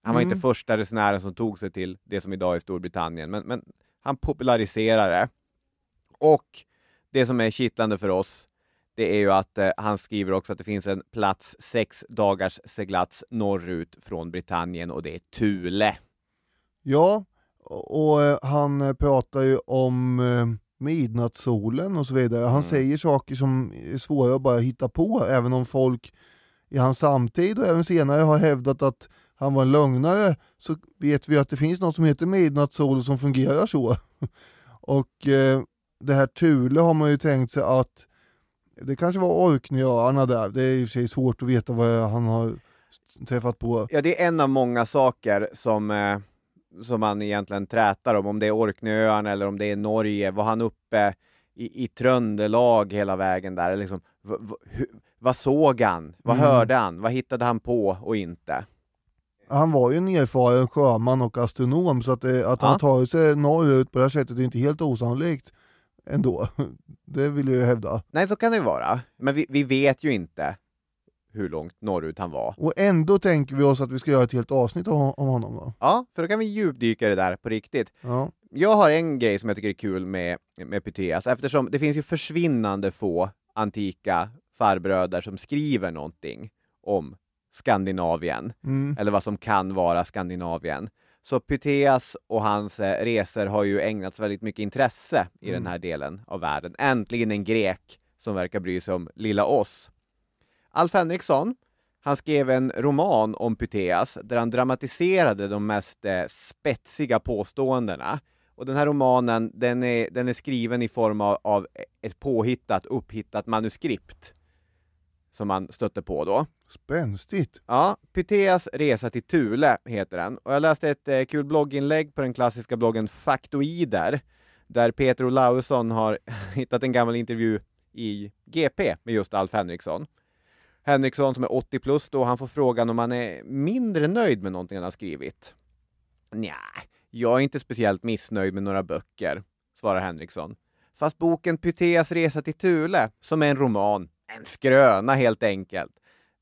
Han var Mm. inte första resenären som tog sig till det som idag är Storbritannien, men, men han populariserade det. Och det som är kittlande för oss, det är ju att eh, han skriver också att det finns en plats sex dagars seglats norrut från Britannien och det är Thule. Ja, och, och eh, han pratar ju om eh, midnattssolen och så vidare. Han Mm. säger saker som är svåra att bara hitta på, även om folk i hans samtid och även senare har hävdat att han var en lögnare, så vet vi att det finns något som heter midnattssol som fungerar så. och eh, det här Thule har man ju tänkt sig att det kanske var Orkneyöarna där, det är i och för sig svårt att veta vad han har träffat på. Ja, det är en av många saker som, eh, som man egentligen trätar om, om det är Orkneyöarna eller om det är Norge. Var han uppe i, i Tröndelag hela vägen där? Liksom, v, v, hu, vad såg han? Vad Mm. hörde han? Vad hittade han på och inte? Han var ju en erfaren sjöman och astronom så att, det, att Ja. han tar sig norrut på det här sättet är inte helt osannolikt ändå. Det vill jag ju hävda. Nej, så kan det ju vara. Men vi, vi vet ju inte hur långt norrut han var. Och ändå tänker vi oss att vi ska göra ett helt avsnitt om, om honom då. Ja, för då kan vi djupdyka i det där på riktigt. Ja. Jag har en grej som jag tycker är kul med, med Pythias, eftersom det finns ju försvinnande få antika farbröder som skriver någonting om Skandinavien, Mm. eller vad som kan vara Skandinavien. Så Pythias och hans eh, resor har ju ägnats väldigt mycket intresse i den här delen av världen. Äntligen en grek som verkar bry sig om lilla oss. Alf Henriksson, han skrev en roman om Pythias där han dramatiserade de mest eh, spetsiga påståendena. Och den här romanen, den är, den är skriven i form av, av ett påhittat, upphittat manuskript som man stötte på då. Spänstigt. Ja, Pythias resa till Thule heter den. Och jag läste ett eh, kul blogginlägg på den klassiska bloggen Faktoider, där Peter Olausson har hittat en gammal intervju i GP med just Alf Henriksson. Henriksson som är 80 plus då, han får frågan om han är mindre nöjd med någonting han har skrivit. Nja, jag är inte speciellt missnöjd med några böcker, svarar Henriksson. Fast boken Pythias resa till Thule, som är en roman, en skröna helt enkelt,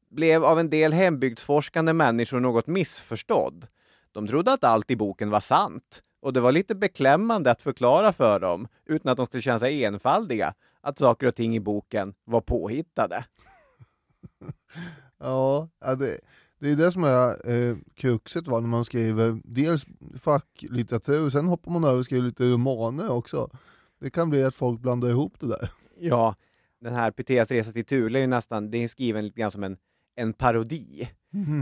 blev av en del hembygdsforskande människor något missförstådd. De trodde att allt i boken var sant och det var lite beklämmande att förklara för dem, utan att de skulle känna sig enfaldiga, att saker och ting i boken var påhittade. Ja, det, det är det som är eh, kruxet va, när man skriver dels facklitteratur, sen hoppar man över och skriver lite romaner också. Det kan bli att folk blandar ihop det där. Ja, den här Pythias resa till Thule är ju nästan, det är skriven lite grann som en, en parodi.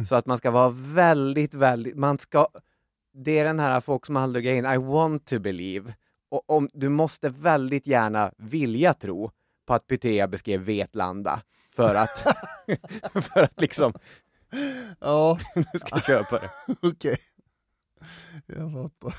Så att man ska vara väldigt, väldigt, man ska, det är den här folk som aldrig grejen, I want to believe. Och om, du måste väldigt gärna vilja tro på att Pythia beskrev Vetlanda för att, för att liksom, Ja, du ska köpa det. okej. Jag fattar.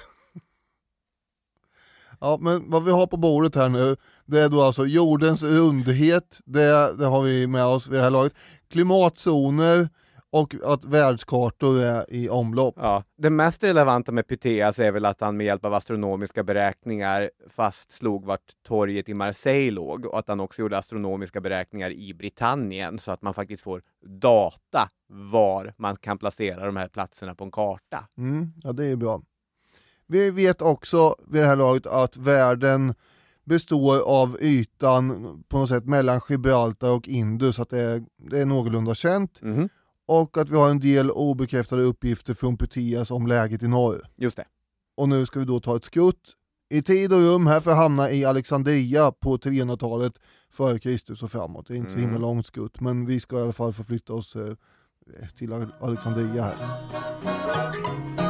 Ja, men vad vi har på bordet här nu, det är då alltså jordens rundhet, det, det har vi med oss vid det här laget. Klimatzoner och att världskartor är i omlopp. Ja, det mest relevanta med Pythias är väl att han med hjälp av astronomiska beräkningar fastslog vart torget i Marseille låg och att han också gjorde astronomiska beräkningar i Britannien så att man faktiskt får data var man kan placera de här platserna på en karta. Mm, ja, det är bra. Vi vet också vid det här laget att världen består av ytan på något sätt mellan Gibraltar och Indus, att det är, det är någorlunda känt. Mhm, Och att vi har en del obekräftade uppgifter från Pythias om läget i norr. Just det. Och nu ska vi då ta ett skutt i tid och rum här för att hamna i Alexandria på 300-talet före Kristus och framåt. Det är inte så himla Mm. långt skutt, men vi ska i alla fall förflytta oss eh, till Alexandria här.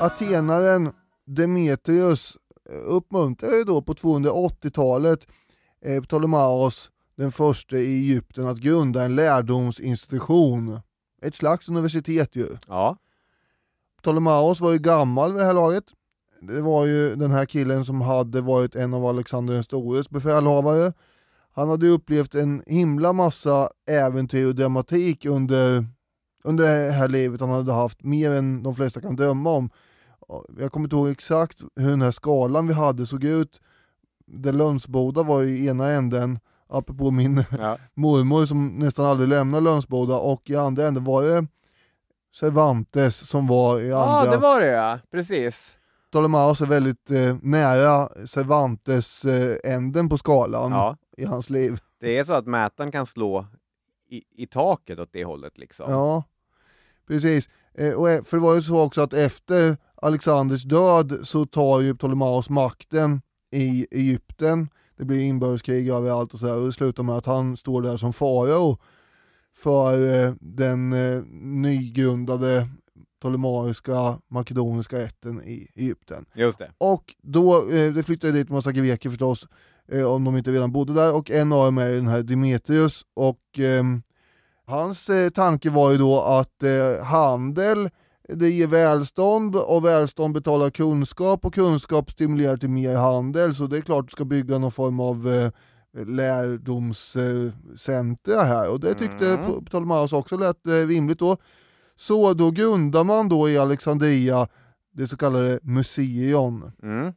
Atenaren Demetrius uppmuntrade då på 280-talet eh, Ptolemaos den första i Egypten att grunda en lärdomsinstitution. Ett slags universitet ju. Ja. Ptolemaos var ju gammal vid det här laget. Det var ju den här killen som hade varit en av Alexander den stores befälhavare. Han hade ju upplevt en himla massa äventyr och dramatik under, under det här livet han hade haft, mer än de flesta kan drömma om. Jag kommer inte ihåg exakt hur den här skalan vi hade såg ut. Där Lönsboda var i ena änden, apropå min Ja. mormor som nästan aldrig lämnar Lönsboda, och i andra änden var det Cervantes som var i Ja, andra. det var det ja. Precis. Ptolemaos är väldigt eh, nära Cervantes-änden på skalan Ja. i hans liv. Det är så att mätaren kan slå i, i taket åt det hållet liksom. Ja, precis. Eh, och, eh, för det var ju så också att efter Alexanders död så tar ju Ptolemaos makten i Egypten. Det blir inbördeskrig överallt och så här, och det slutar med att han står där som farao för eh, den eh, nygrundade ptolemaiska makedoniska ätten i Egypten. Just det. Och då, eh, det flyttade dit en massa greker förstås, eh, om de inte redan bodde där, och en av dem är den här Demetrius, och ehm, hans tanke var ju då att handel, det ger välstånd, och välstånd betalar kunskap, och kunskap stimulerar till mer handel, så det är klart du ska bygga någon form av eh, lärdomscentra här, och det tyckte Mm. Ptolemaeus också lät eh, rimligt då. Så då grundar man då i Alexandria det så kallade Museion. Mm.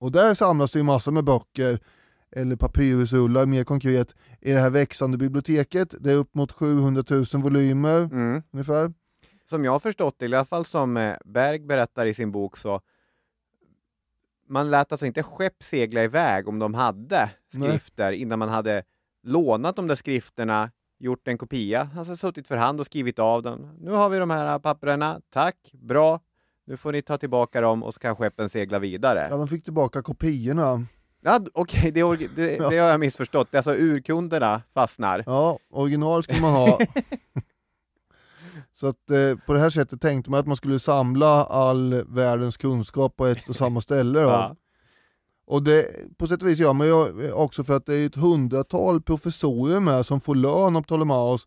Och där samlas det ju massor med böcker, eller papyrusrullar mer konkret, i det här växande biblioteket. Det är upp mot 700 000 volymer Mm. ungefär. Som jag har förstått det, i alla fall som eh, Berg berättar i sin bok så man lät alltså inte skepp segla iväg om de hade Nej. skrifter innan man hade lånat de där skrifterna, gjort en kopia, alltså suttit för hand och skrivit av dem. Nu har vi de här papperna, tack, bra, nu får ni ta tillbaka dem och så kan skeppen segla vidare. Ja, de fick tillbaka kopiorna. Ja, Okej, det, orgi- det, Ja. det har jag missförstått. Det är alltså urkunderna fastnar. Ja, original skulle man ha. Så att eh, på det här sättet tänkte man att man skulle samla all världens kunskap på ett och samma ställe. Ja. Och det, på sätt och vis gör man ju också för att det är ett hundratal professorer med som får lön av Ptolemaos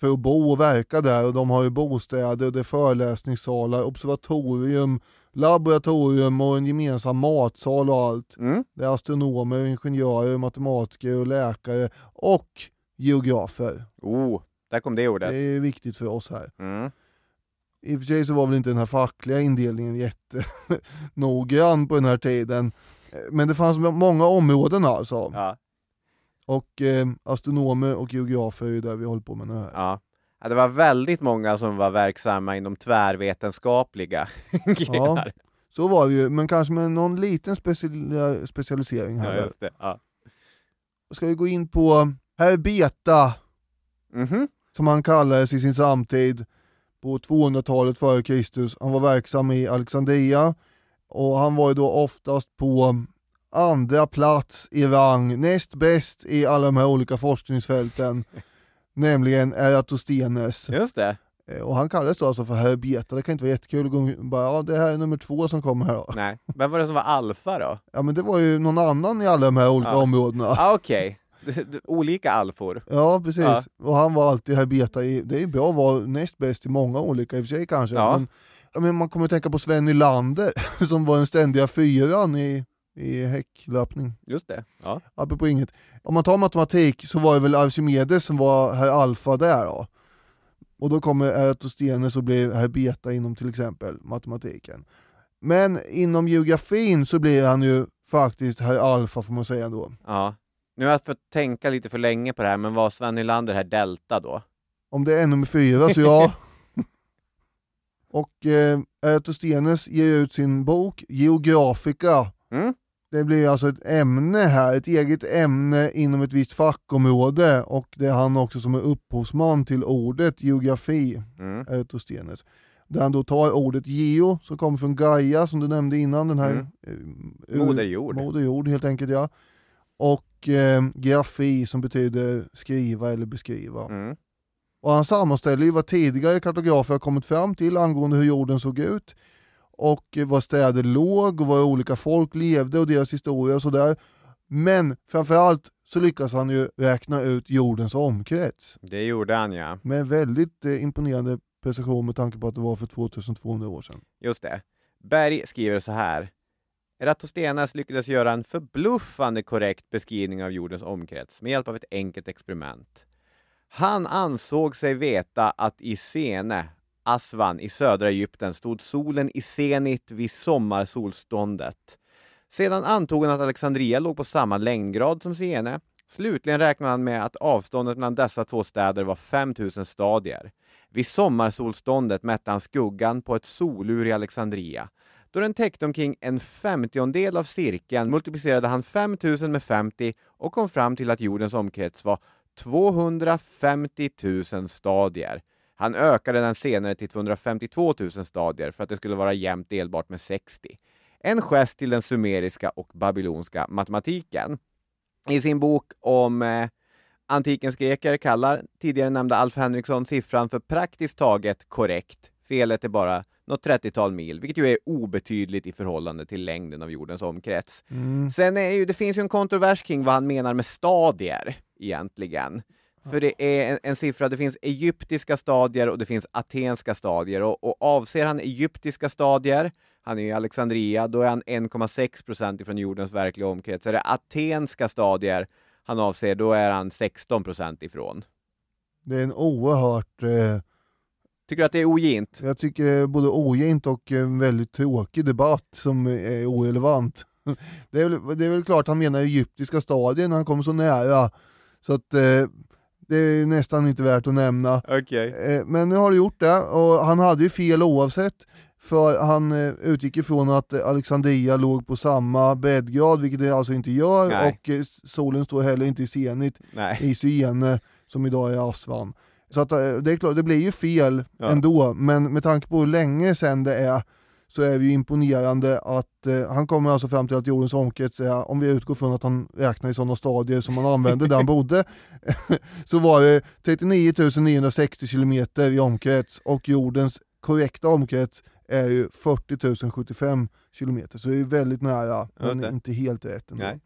för att bo och verka där och de har ju bostäder, och det är föreläsningssalar, observatorium, laboratorium och en gemensam matsal och allt. Mm. Det är astronomer, ingenjörer, matematiker och läkare och geografer. Oh, där kom det ordet. Det är viktigt för oss här. Mm. I och för sig så var väl inte den här fackliga indelningen jättenoggrann på den här tiden. Men det fanns många områden alltså. Ja. Och eh, astronomer och geografer är ju där vi håller på med nu här. Ja. ja, det var väldigt många som var verksamma inom tvärvetenskapliga grenar. Så var det ju, men kanske med någon liten special, specialisering Ja, här. just det. Ja. Ska vi gå in på herr Beta, Mhm. Som han kallades i sin samtid på 200-talet före Kristus. Han var verksam i Alexandria och han var ju då oftast på andra plats i rang, näst bäst i alla de här olika forskningsfälten, nämligen Eratosthenes. Just det. Eh, Och han kallades då alltså för herr Beta, det kan inte vara jättekul att gå bara, ja det här är nummer två som kommer här då. Nej. Vem var det som var alfa då? Ja men det var ju någon annan i alla de här olika Ja. områdena. Ah, Okej. Olika alfor. Ja precis, Ja. och han var alltid herr Beta i, det är bra att vara näst bäst i många olika i och för sig kanske. Ja. Men, men man kommer att tänka på Sven Nylander som var den ständiga fyran i, i häcklöpning. Just det. Ja. Apropå inget. Om man tar matematik så var det väl Archimedes som var herr alfa där då. Och då kommer Eratosthenes och blir herr beta inom till exempel matematiken. Men inom geografin så blir han ju faktiskt herr alfa får man säga då. ja. Nu har jag fått tänka lite för länge på det här, men var Sven Nylander här delta då? Om det är nummer fyra så ja. Och eh, ger ut sin bok Geographica. Mm? Det blir alltså ett ämne här, ett eget ämne inom ett visst fackområde och det är han också som är upphovsman till ordet geografi, Mm. Eratosthenes. Där han då tar ordet geo, som kommer från Gaia som du nämnde innan, den här Mm. eh, ur- Moder jord. Moder jord helt enkelt ja. Och eh, grafi som betyder skriva eller beskriva. Mm. Och han sammanställer ju vad tidigare kartografer har kommit fram till angående hur jorden såg ut och eh, var städer låg och var olika folk levde och deras historia och sådär. Men framförallt så lyckas han ju räkna ut jordens omkrets Det gjorde han ja. med väldigt eh, imponerande precision med tanke på att det var för 2200 år sedan. Just det. Berg skriver så här. Eratosthenes lyckades göra en förbluffande korrekt beskrivning av jordens omkrets med hjälp av ett enkelt experiment. Han ansåg sig veta att i Sene, Aswan i södra Egypten, stod solen i zenit vid sommarsolståndet. Sedan antog han att Alexandria låg på samma längdgrad som Sene. Slutligen räknade han med att avståndet mellan dessa två städer var 5000 stadier. Vid sommarsolståndet mätte han skuggan på ett solur i Alexandria. Då den täckte omkring en femtiondel av cirkeln multiplicerade han 5000 med 50 och kom fram till att jordens omkrets var 250 000 stadier. Han ökade den senare till 252 000 stadier för att det skulle vara jämnt delbart med 60. En gest till den sumeriska och babylonska matematiken. I sin bok om eh, antikens greker kallar tidigare nämnda Alf Henriksson siffran för praktiskt taget korrekt. Felet är bara något 30-tal mil, vilket ju är obetydligt i förhållande till längden av jordens omkrets. Sen är ju, det finns ju en kontrovers kring vad han menar med stadier egentligen. För det är en, en siffra, det finns egyptiska stadier och det finns atenska stadier och, och avser han egyptiska stadier, han är i Alexandria, då är han 1,6 procent ifrån jordens verkliga omkrets. Är det atenska stadier han avser, då är han 16 procent ifrån. Det är en oerhört, eh, Tycker du att det är ogint? jag tycker det är både ogint och en väldigt tråkig debatt som är orelevant. Det är, väl, det är väl klart han menar egyptiska stadier när han kommer så nära. Så att eh, det är nästan inte värt att nämna. Okej. Eh, Men nu har du gjort det och han hade ju fel oavsett. För han eh, utgick ifrån att Alexandria låg på samma breddgrad, vilket det alltså inte gör. Nej. Och solen står heller inte i zenit i Syene som idag är Aswan. Så att, eh, det är klart, det blir ju fel Ja. ändå, men med tanke på hur länge sedan det är så är det ju imponerande att eh, han kommer alltså fram till att jordens omkrets är, om vi utgår från att han räknar i sådana stadier som han använde där han bodde, så var det 39 960 kilometer i omkrets och jordens korrekta omkrets är ju 40 075 kilometer, så det är väldigt nära, men inte helt rätt ändå. Nej.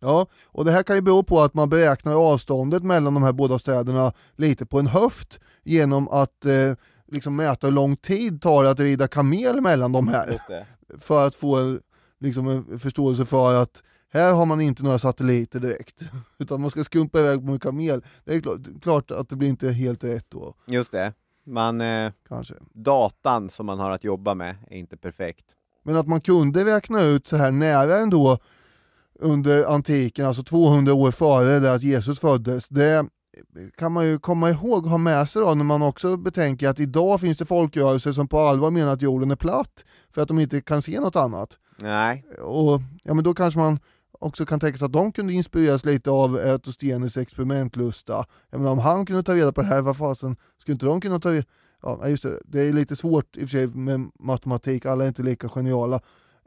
Ja, och det här kan ju bero på att man beräknar avståndet mellan de här båda städerna lite på en höft genom att eh, liksom mäta hur lång tid tar det att rida kamel mellan de här Just det. för att få en, liksom en förståelse för att här har man inte några satelliter direkt, utan man ska skumpa iväg på en kamel. Det är klart, klart att det blir inte helt rätt då, Just det. Man, eh, kanske. datan som man har att jobba med är inte perfekt. Men att man kunde räkna ut så här nära ändå under antiken, alltså 200 år före det att Jesus föddes, det kan man ju komma ihåg och ha med sig då när man också betänker att idag finns det folkrörelser som på allvar menar att jorden är platt för att de inte kan se något annat. Nej. Och ja, men då kanske man också kan tänka sig att de kunde inspireras lite av Eratosthenes experimentlusta. Jag menar, om han kunde ta reda på det här, vad fasen, skulle inte de kunna ta reda Ja, just det. det är lite svårt i och för sig med matematik, alla är inte lika geniala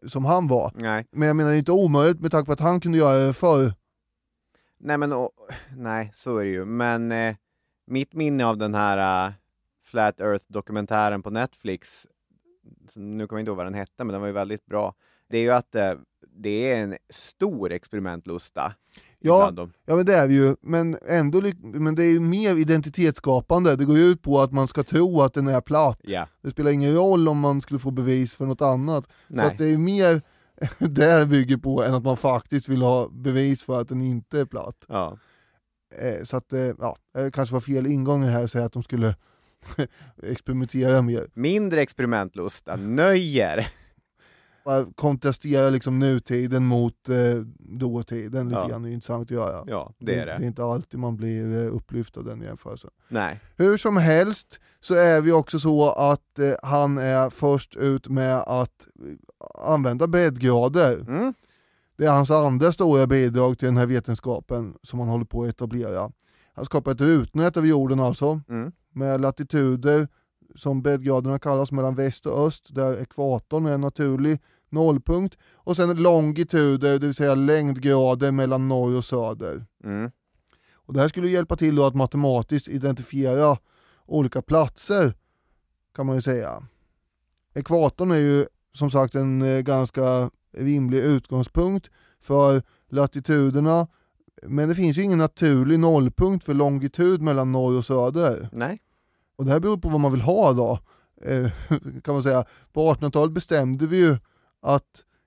som han var. Nej. Men jag menar, det är inte omöjligt med tanke på att han kunde göra det förr. Nej men och, nej, så är det ju. Men eh, mitt minne av den här eh, Flat Earth-dokumentären på Netflix, nu kommer jag inte ihåg vad den hette, men den var ju väldigt bra. Det är ju att eh, det är en stor experimentlusta. Ja, ja men det är vi ju, men ändå men det är ju mer identitetsskapande. Det går ju ut på att man ska tro att den är platt. Ja. Det spelar ingen roll om man skulle få bevis för något annat. Nej. Så att det är mer det det bygger på än att man faktiskt vill ha bevis för att den inte är platt. Ja. Eh, så att, eh, ja, det kanske var fel ingång här att säga att de skulle experimentera mer. Mindre experimentlusta, nöjer. Bara Kontrastera liksom nutiden mot eh, dåtiden lite Ja. grann, det är intressant att göra. Ja, det är Det är det. inte alltid man blir eh, upplyft av den jämförelsen. Nej. Hur som helst så är vi också så att eh, han är först ut med att eh, använda breddgrader. Mm. Det är hans andra stora bidrag till den här vetenskapen som han håller på att etablera. Han skapar ett rutnät över jorden alltså, Mm. med latituder som breddgraderna kallas mellan väst och öst, där ekvatorn är en naturlig nollpunkt, och sen longituder, det vill säga längdgrader mellan norr och söder. Mm. Och det här skulle hjälpa till att matematiskt identifiera olika platser, kan man ju säga. Ekvatorn är ju som sagt en eh, ganska rimlig utgångspunkt för latituderna, men det finns ju ingen naturlig nollpunkt för longitud mellan norr och söder. Nej. Och det här beror på vad man vill ha då, eh, kan man säga. På 1800-talet bestämde vi ju att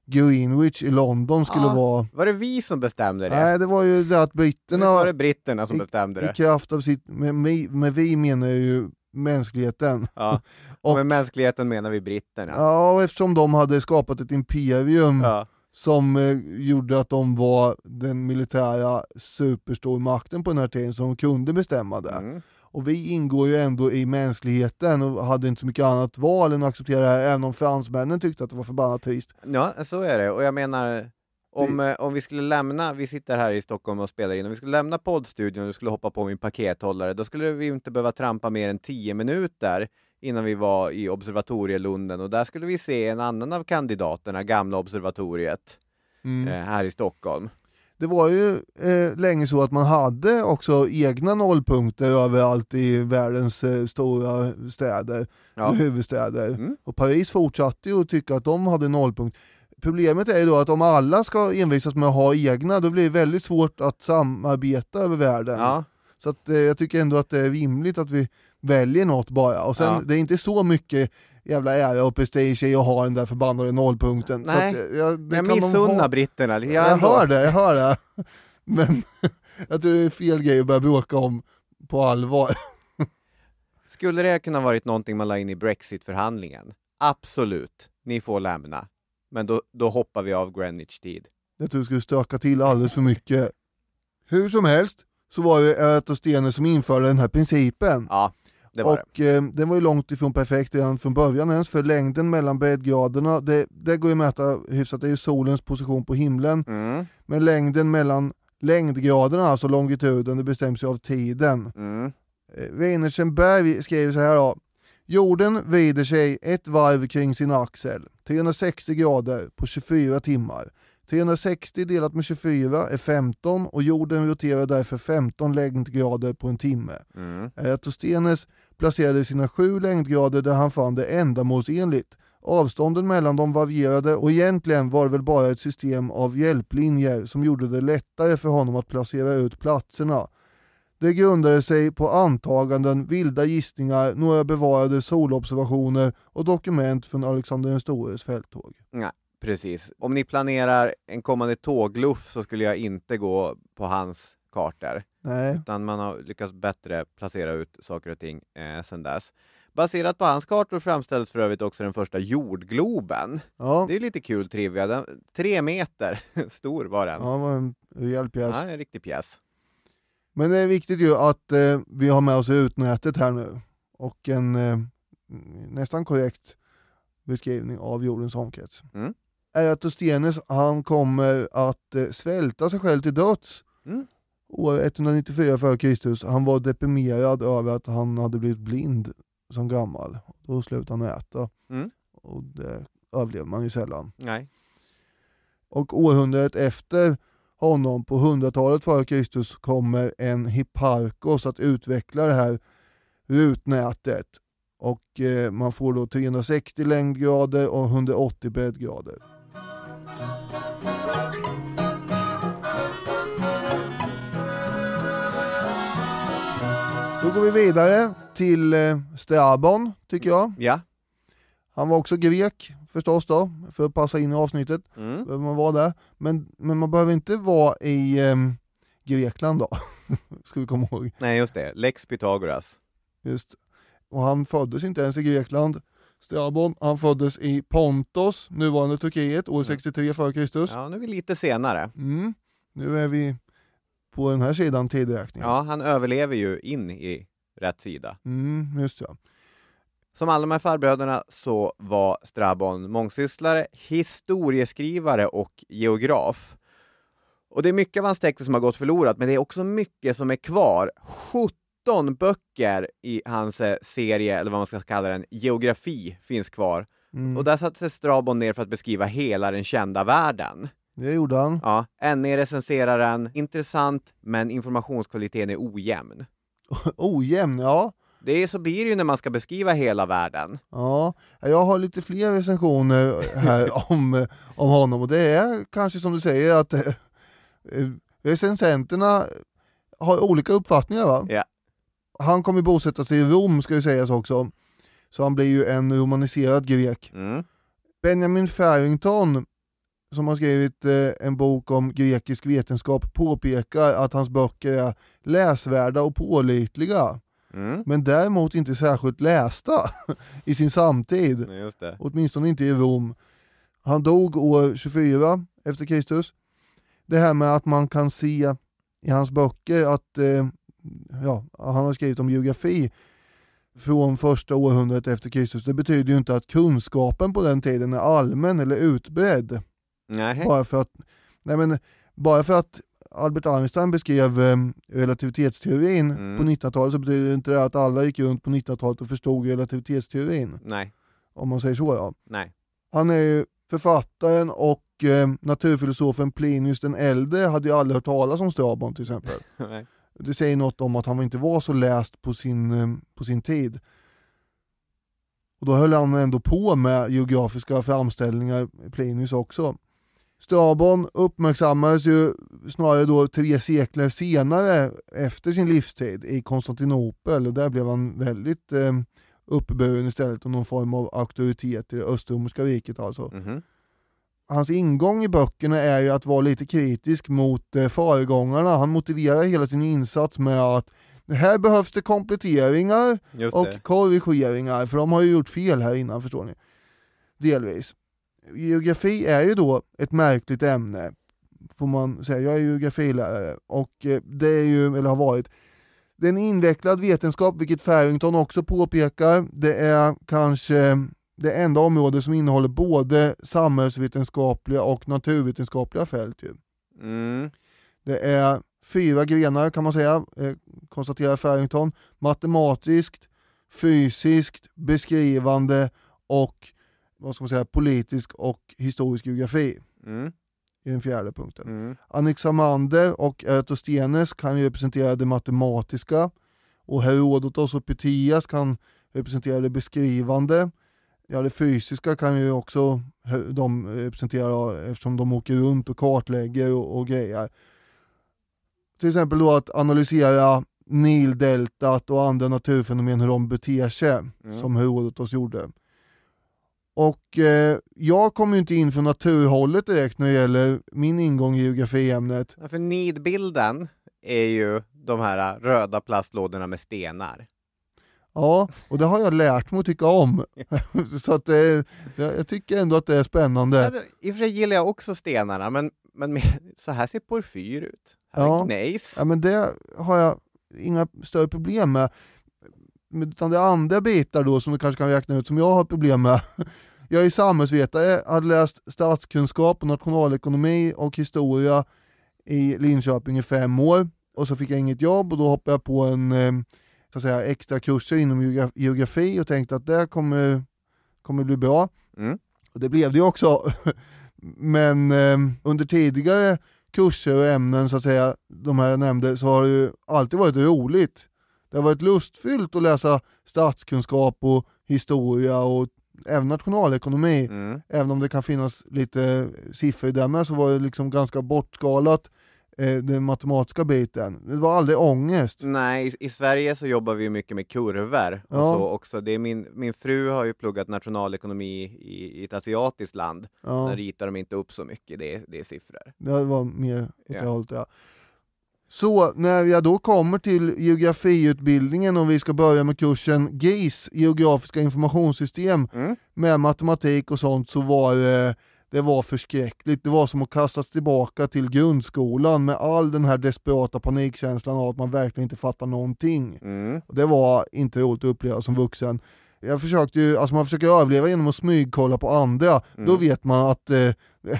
Greenwich i London skulle Ja, vara... Var det vi som bestämde det? Nej, det var ju det att britterna var det britterna som bestämde i det? kraft av sitt, med, med, med vi menar jag ju mänskligheten. Ja. Och- Och med mänskligheten menar vi britterna. Ja, eftersom de hade skapat ett imperium Ja. som eh, gjorde att de var den militära superstormakten på den här tiden, som kunde bestämma det. Mm. Och vi ingår ju ändå i mänskligheten och hade inte så mycket annat val än att acceptera det här, även om fransmännen tyckte att det var förbannat trist. Ja, så är det. Och jag menar, om, eh, om vi skulle lämna, vi sitter här i Stockholm och spelar in, om vi skulle lämna poddstudion och du skulle hoppa på min pakethållare, då skulle vi inte behöva trampa mer än 10 minuter innan vi var i observatorielunden och där skulle vi se en annan av kandidaterna, gamla observatoriet, Mm. eh, här i Stockholm. Det var ju eh, länge så att man hade också egna nollpunkter överallt i världens eh, stora städer, Ja. huvudstäder. Mm. Och Paris fortsatte ju att tycka att de hade nollpunkt. Problemet är ju då att om alla ska envisas med att ha egna, då blir det väldigt svårt att samarbeta över världen. Ja, Så att, eh, jag tycker ändå att det är rimligt att vi väljer något bara. Och sen, Ja. det är inte så mycket jävla ära och prestige i att ha den där förbannade nollpunkten. Så Nej, att, eh, jag, jag missunnar ha. britterna lite. Jag, ändå. hör det, jag hör det. Men jag tror det är fel grej att börja bråka om på allvar. Skulle det kunna varit någonting man la in i Brexit-förhandlingen? Absolut, ni får lämna. Men då, då hoppar vi av Greenwich-tid. Jag tror det skulle stöka till alldeles för mycket. Hur som helst så var det Eratosthenes som införde den här principen. Ja, det var det. och eh, den var ju långt ifrån perfekt redan från början ens, för längden mellan breddgraderna, det, det går ju att mäta hyfsat, det är ju solens position på himlen, Mm, men längden mellan längdgraderna, alltså longituden, det bestäms ju av tiden. mm, Eh, skriver så här då. Jorden vrider sig ett varv kring sin axel, 360 grader på 24 timmar. 360 delat med 24 är 15 och jorden roterar därför 15 längdgrader på en timme. mm. Eratosthenes placerade sina sju längdgrader där han fann det ändamålsenligt. Avstånden mellan dem varierade och egentligen var det väl bara ett system av hjälplinjer som gjorde det lättare för honom att placera ut platserna. Det grundade sig på antaganden, vilda gissningar, några bevarade solobservationer och dokument från Alexander den stores fälttåg. Nej, precis. Om ni planerar en kommande tågluff så skulle jag inte gå på hans kartor. Nej, Utan man har lyckats bättre placera ut saker och ting eh, sen dess. Baserat på hans kartor framställs för övrigt också den första jordgloben. ja, Det är lite kul trivia. Den, tre meter stor var den. ja det var en rejäl pjäs. Ja, en riktig pjäs. Men det är viktigt ju att eh, vi har med oss utnätet här nu och en eh, nästan korrekt beskrivning av jordens omkrets. Mm. Eratosthenes han kommer att eh, svälta sig själv till döds Mm. År 194 f.Kr. Han var deprimerad över att han hade blivit blind som gammal. Då slutade han äta Mm. och det överlever man ju sällan. Nej. Och århundradet efter honom, på 100-talet före Kristus, kommer en Hipparkos att utveckla det här rutnätet. Och eh, man får då 360 längdgrader och 180 breddgrader. Då går vi vidare till eh, Strabon, tycker jag. Ja. Han var också grek förstås då, för att passa in i avsnittet. Mm. Behöver man vara där. Men, men man behöver inte vara i eh, Grekland då, ska vi komma ihåg. Nej, just det. Lex Pythagoras. Just. Och han föddes inte ens i Grekland. Strabon, han föddes i Pontos, nuvarande Turkiet, år 63 f.Kr. Ja, nu är vi lite senare. Mm. Nu är vi på den här sidan tidräkningen. Ja, han överlever ju in i rätt sida. Mm, just ja. Som alla de här farbröderna så var Strabon mångsysslare, historieskrivare och geograf. Och det är mycket av hans texter som har gått förlorat, men det är också mycket som är kvar. 17 böcker i hans eh, serie, eller vad man ska kalla den, geografi, finns kvar. Mm. Och där satte sig Strabon ner för att beskriva hela den kända världen. Det gjorde han. Ja, NE recenserar den, intressant, men informationskvaliteten är ojämn. Ojämn, ja. Det är, så blir det ju när man ska beskriva hela världen. Ja, jag har lite fler recensioner här om, om honom och det är kanske som du säger att eh, eh, recensenterna har olika uppfattningar va? Ja. Han kommer bosätta sig i Rom ska ju sägas också, så han blir ju en romaniserad grek. Mm. Benjamin Farrington, som har skrivit eh, en bok om grekisk vetenskap, påpekar att hans böcker är läsvärda och pålitliga, Mm. men däremot inte särskilt lästa i sin samtid. Åtminstone inte i Rom. Han dog år 24 efter Kristus. Det här med att man kan se i hans böcker att eh, ja, han har skrivit om geografi från första århundradet efter Kristus. Det betyder ju inte att kunskapen på den tiden är allmän eller utbredd. Nej. Bara för att, nej men, bara för att Albert Einstein beskrev eh, relativitetsteorin Mm. på 1900-talet så betyder det inte det att alla gick runt på 1900-talet och förstod relativitetsteorin. Nej. Om man säger så ja. Nej. Han är ju författaren och eh, naturfilosofen Plinius den äldre hade ju aldrig hört talas om Strabon till exempel. Nej. Det säger något om att han inte var så läst på sin, eh, på sin tid. Och då höll han ändå på med geografiska framställningar, Plinius också. Strabon uppmärksammades ju snarare då tre sekler senare efter sin livstid i Konstantinopel och där blev han väldigt eh, uppburen istället och någon form av auktoritet i det östromerska riket alltså. Mhm. Hans ingång i böckerna är ju att vara lite kritisk mot eh, föregångarna. Han motiverar hela sin insats med att här behövs det kompletteringar Just och det. korrigeringar, för de har ju gjort fel här innan förstår ni. Delvis. Geografi är ju då ett märkligt ämne, får man säga. Jag är geografilärare och eh, det är ju, eller har varit, det är en invecklad vetenskap, vilket Farrington också påpekar. Det är kanske det enda område som innehåller både samhällsvetenskapliga och naturvetenskapliga fält. Mm. Det är fyra grenar kan man säga, eh, konstaterar Farrington. Matematiskt, fysiskt, beskrivande och vad ska man säga, politisk och historisk geografi Mm. i den fjärde punkten. Mm. Anaximander och Eratosthenes kan ju representera det matematiska och Herodotos och Pythias kan representera det beskrivande. Ja, det fysiska kan ju också de representera eftersom de åker runt och kartlägger och, och grejer. Till exempel då att analysera Nildeltat och andra naturfenomen, hur de beter sig, Mm. som Herodotos gjorde. Och eh, jag kommer ju inte in från naturhållet direkt när det gäller min ingång i geografiämnet. Ja, för nidbilden är ju de här röda plastlådorna med stenar. Ja, och det har jag lärt mig att tycka om. Så att det, är- jag, tycker ändå att det är spännande. Ja, det- I och för sig gillar jag också stenarna, men, men så här ser porfyr ut. Här Ja. gnejs. Ja, men det har jag inga större problem med. Utan det är andra bitar då som du kanske kan räkna ut som jag har problem med. Jag är samhällsvetare, hade läst statskunskap och nationalekonomi och historia i Linköping i fem år och så fick jag inget jobb och då hoppade jag på en eh, så att säga, extra kurser inom geogra- geografi och tänkte att det kommer, kommer bli bra. Mm. Och det blev det också. Men eh, under tidigare kurser och ämnen, så att säga, de här jag nämnde, så har det ju alltid varit roligt. Det har varit lustfyllt att läsa statskunskap och historia och även nationalekonomi. Mm. Även om det kan finnas lite siffror där med så var det liksom ganska bortskalat eh, den matematiska biten. Det var aldrig ångest. Nej, i, i Sverige så jobbar vi mycket med kurvor och Ja. så också. Det är min, min fru har ju pluggat nationalekonomi i, i ett asiatiskt land. Ja. Där ritar de inte upp så mycket, det, det är siffror. Det var mer åt det Ja. hållet ja. Så när jag då kommer till geografiutbildningen och vi ska börja med kursen GIS, geografiska informationssystem, Mm. med matematik och sånt så var det, det var förskräckligt. Det var som att kastas tillbaka till grundskolan med all den här desperata panikkänslan av att man verkligen inte fattar någonting. Mm. Det var inte roligt att uppleva som vuxen. Jag försökte ju, alltså man försöker överleva genom att smygkolla på andra, Mm. då vet man att eh,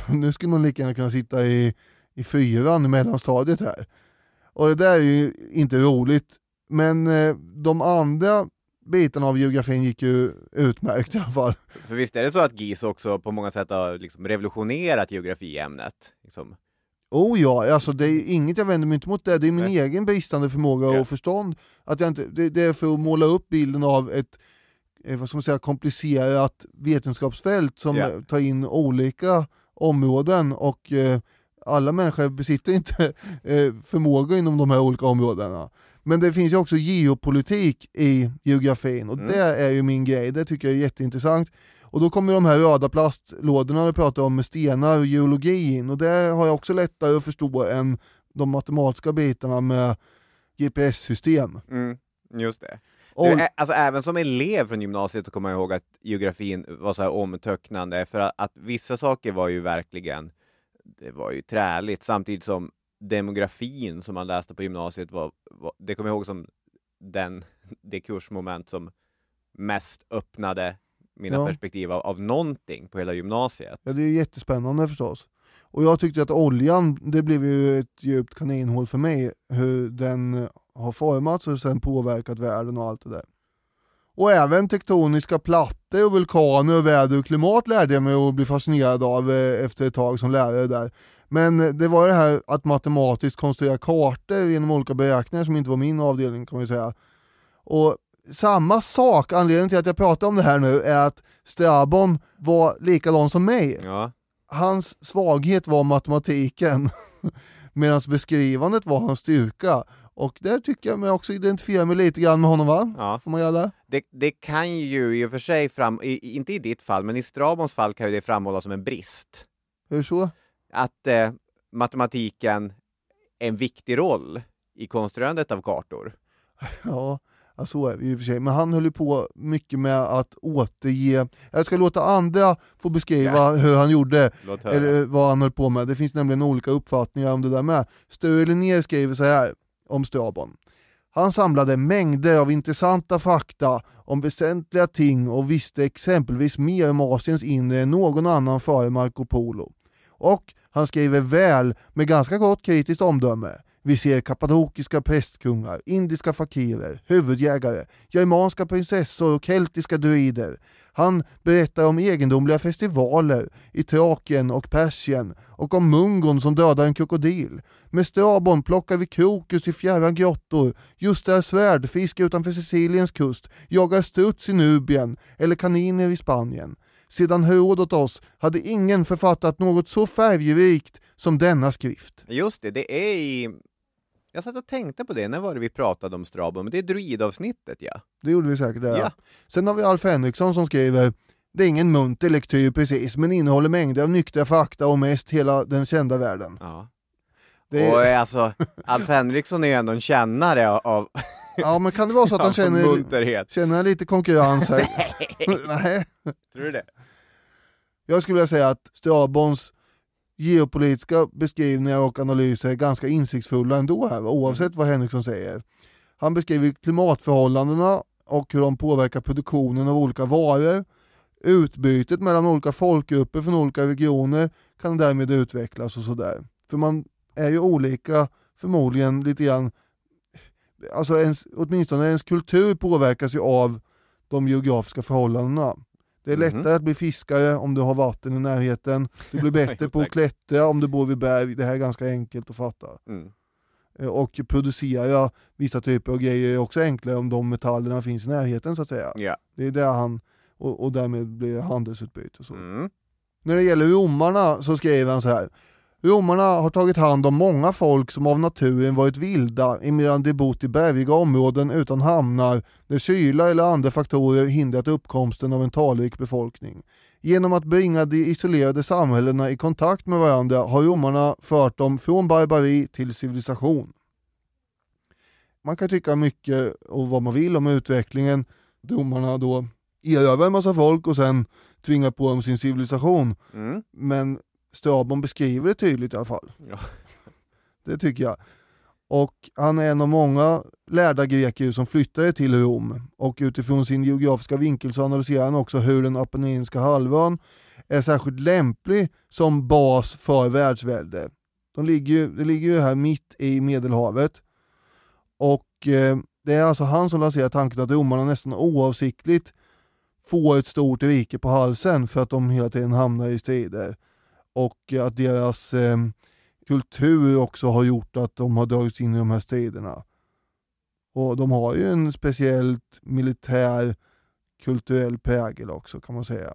nu skulle man lika gärna kunna sitta i, i fyran i mellanstadiet här. Och det där är ju inte roligt, men eh, de andra bitarna av geografin gick ju utmärkt i alla fall. För visst är det så att GIS också på många sätt har liksom revolutionerat geografiämnet? Liksom. Oh ja, alltså det är inget jag vänder mig inte mot det, det är min Nej. egen bristande förmåga Ja. och förstånd. Att jag inte, det, det är för att måla upp bilden av ett eh, vad ska man säga, komplicerat vetenskapsfält som Ja. tar in olika områden och eh, alla människor besitter inte eh, förmåga inom de här olika områdena. Men det finns ju också geopolitik i geografin och Mm. det är ju min grej, det tycker jag är jätteintressant. Och då kommer de här röda plastlådorna du pratar om med stenar och geologi in och det har jag också lättare att förstå än de matematiska bitarna med GPS-system. Mm. Just det. Och, alltså, även som elev från gymnasiet så kommer jag ihåg att geografin var så här omtöcknande för att, att vissa saker var ju verkligen, det var ju träligt samtidigt som demografin som man läste på gymnasiet var, var det kommer jag ihåg som den, det kursmoment som mest öppnade mina Ja. perspektiv av, av någonting på hela gymnasiet. ja, det är jättespännande förstås. Och jag tyckte att oljan, det blev ju ett djupt kaninhål för mig, hur den har formats och sen påverkat världen och allt det där. Och även tektoniska plattor och vulkaner och väder och klimat lärde jag mig att bli fascinerad av eh, efter ett tag som lärare där. Men det var det här att matematiskt konstruera kartor genom olika beräkningar som inte var min avdelning kan man säga. Och samma sak, anledningen till att jag pratar om det här nu är att Strabon var likadan som mig. Ja, Hans svaghet var matematiken medan beskrivandet var hans styrka. Och där tycker jag mig också identifiera mig lite grann med honom va? ja. Får man göra det? Det, det kan ju i och för sig fram, i, inte i ditt fall, men i Strabons fall kan ju det framhållas som en brist. Hur så? att eh, matematiken är en viktig roll i konstruerandet av kartor. Ja, ja, så är det ju i och för sig. Men han höll ju på mycket med att återge, jag ska låta andra få beskriva Ja. hur han gjorde, eller vad han höll på med. Det finns nämligen olika uppfattningar om det där med. Sture Linnér skriver så här om Strabon. Han samlade mängder av intressanta fakta om väsentliga ting och visste exempelvis mer om Asiens inre än någon annan före Marco Polo. Och han skriver väl med ganska gott kritiskt omdöme. Vi ser kappadokiska prästkungar, indiska fakirer, huvudjägare, germanska prinsessor och keltiska druider. Han berättar om egendomliga festivaler i Trakien och Persien och om mungon som dödar en krokodil. Med Strabon plockar vi krokus i fjärran grottor, just där svärdfisk utanför Siciliens kust, jagar struts i Nubien eller kaniner i Spanien. Sedan Herodotos hade ingen författat något så färgrikt som denna skrift. Just det, det är i... Jag satt och tänkte på det, när var det vi pratade om Strabon? Men det är druidavsnittet ja. Det gjorde vi säkert. Ja. Ja. Sen har vi Alf Henriksson som skriver det är ingen munter lektyr precis, men innehåller mängder av nyktra fakta och mest hela den kända världen. ja. Det Och eh, alltså, Alf Henriksson är ju ändå en kännare av, ja, men kan det vara så att han känner, munterhet. känner lite konkurrens här? Nej. Tror du det? Jag skulle vilja säga att Strabons geopolitiska beskrivningar och analyser är ganska insiktsfulla ändå här, oavsett vad Henriksson säger. Han beskriver klimatförhållandena och hur de påverkar produktionen av olika varor. Utbytet mellan olika folkgrupper från olika regioner kan därmed utvecklas och sådär. För man är ju olika, förmodligen lite grann, alltså ens, åtminstone ens kultur påverkas ju av de geografiska förhållandena. Det är Mhm. lättare att bli fiskare om du har vatten i närheten. Du blir bättre på att klättra om du bor vid berg. Det här är ganska enkelt att fatta. Mm. Eh, Och producera vissa typer av grejer är också enklare om de metallerna finns i närheten så att säga. Ja. Det är där han, och, och därmed blir det handelsutbyte och så. Mm. När det gäller romarna så skriver han så här. Romarna har tagit hand om många folk som av naturen varit vilda emedan de bott i bergiga områden utan hamnar där kyla eller andra faktorer hindrat uppkomsten av en talrik befolkning. Genom att bringa de isolerade samhällena i kontakt med varandra har romarna fört dem från barbari till civilisation. Man kan tycka mycket och vad man vill om utvecklingen. Romarna då erövrar en massa folk och sen tvingar på dem sin civilisation. Mm. Men Strabon beskriver det tydligt i alla fall. Ja. Det tycker jag. Och han är en av många lärda greker som flyttade till Rom och utifrån sin geografiska vinkel så analyserar han också hur den Apenninska halvön är särskilt lämplig som bas för världsvälde. De ligger, ju- det ligger ju här mitt i Medelhavet och eh, det är alltså han som lanserar tanken att romarna nästan oavsiktligt får ett stort rike på halsen för att de hela tiden hamnar i strider och att deras eh, kultur också har gjort att de har dragits in i de här striderna. Och de har ju en speciellt militär kulturell prägel också kan man säga.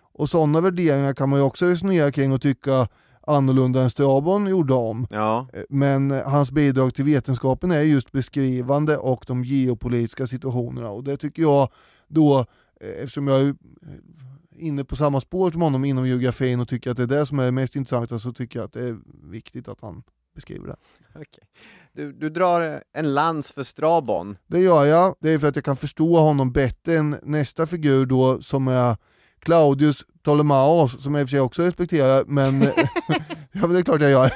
Och sådana värderingar kan man ju också resonera kring och tycka annorlunda än Strabon gjorde om. Ja. Eh, Men hans bidrag till vetenskapen är just beskrivande och de geopolitiska situationerna och det tycker jag då, eh, eftersom jag eh, inne på samma spår som honom inom geografin och tycker att det är det som är mest intressanta så tycker jag att det är viktigt att han beskriver det. Okej. Du, du drar en lans för Strabon. Det gör jag, det är för att jag kan förstå honom bättre än nästa figur då som är Claudius Ptolemaos, som jag i och för sig också respekterar, men ja, men det är klart jag gör.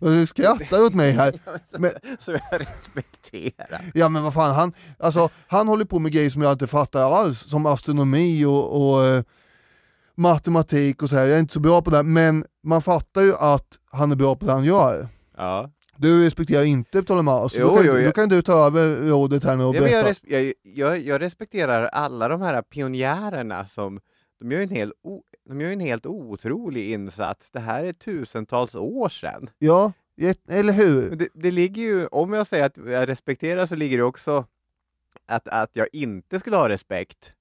Du skrattar åt mig här. Men, Så jag respekterar. Ja men vad fan, han, alltså, han håller på med grejer som jag inte fattar alls, som astronomi och, och eh, matematik och så här. Jag är inte så bra på det, men man fattar ju att han är bra på det han gör. Ja. Du respekterar inte Ptolemaeus, Jo, då, kan, jo, då jag- kan du ta över rådet här nu och Ja, men jag, berätta. res- jag, jag, jag respekterar alla de här pionjärerna som de gör, en hel de gör en helt otrolig insats. Det här är tusentals år sedan. Ja, eller hur? Det, det ligger ju, om jag säger att jag respekterar så ligger det också att, att jag inte skulle ha respekt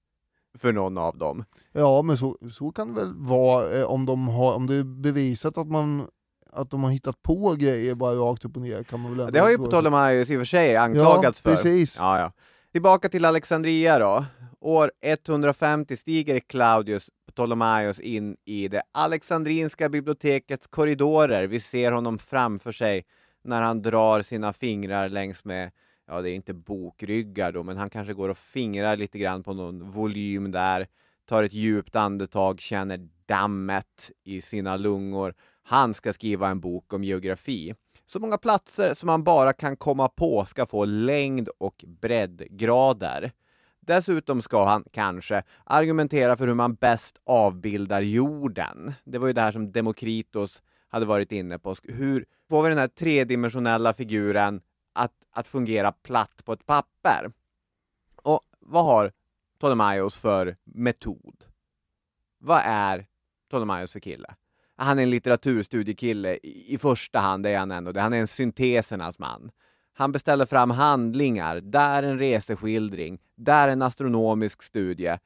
för någon av dem. Ja men så, så kan det väl vara eh, om, de har, om det är bevisat att man att de har hittat på grejer bara rakt upp och ner kan man väl ändå Det har ju Ptolemaios i och för sig anklagats Ja, för. precis. Ja, ja. Tillbaka till Alexandria då. År 150 stiger Claudius Ptolemaios in i det Alexandrinska bibliotekets korridorer. Vi ser honom framför sig när han drar sina fingrar längs med, ja det är inte bokryggar då, men han kanske går och fingrar lite grann på någon volym där, tar ett djupt andetag, känner dammet i sina lungor. Han ska skriva en bok om geografi. Så många platser som man bara kan komma på ska få längd och breddgrader. Dessutom ska han kanske argumentera för hur man bäst avbildar jorden. Det var ju det här som Demokritos hade varit inne på. Hur får vi den här tredimensionella figuren att, att fungera platt på ett papper? Och vad har Ptolemaios för metod? Vad är Ptolemaios för kille? Han är en litteraturstudiekille i i första hand, är han ändå det. Han är en syntesernas man. Han beställer fram handlingar, där en reseskildring, där en astronomisk studie,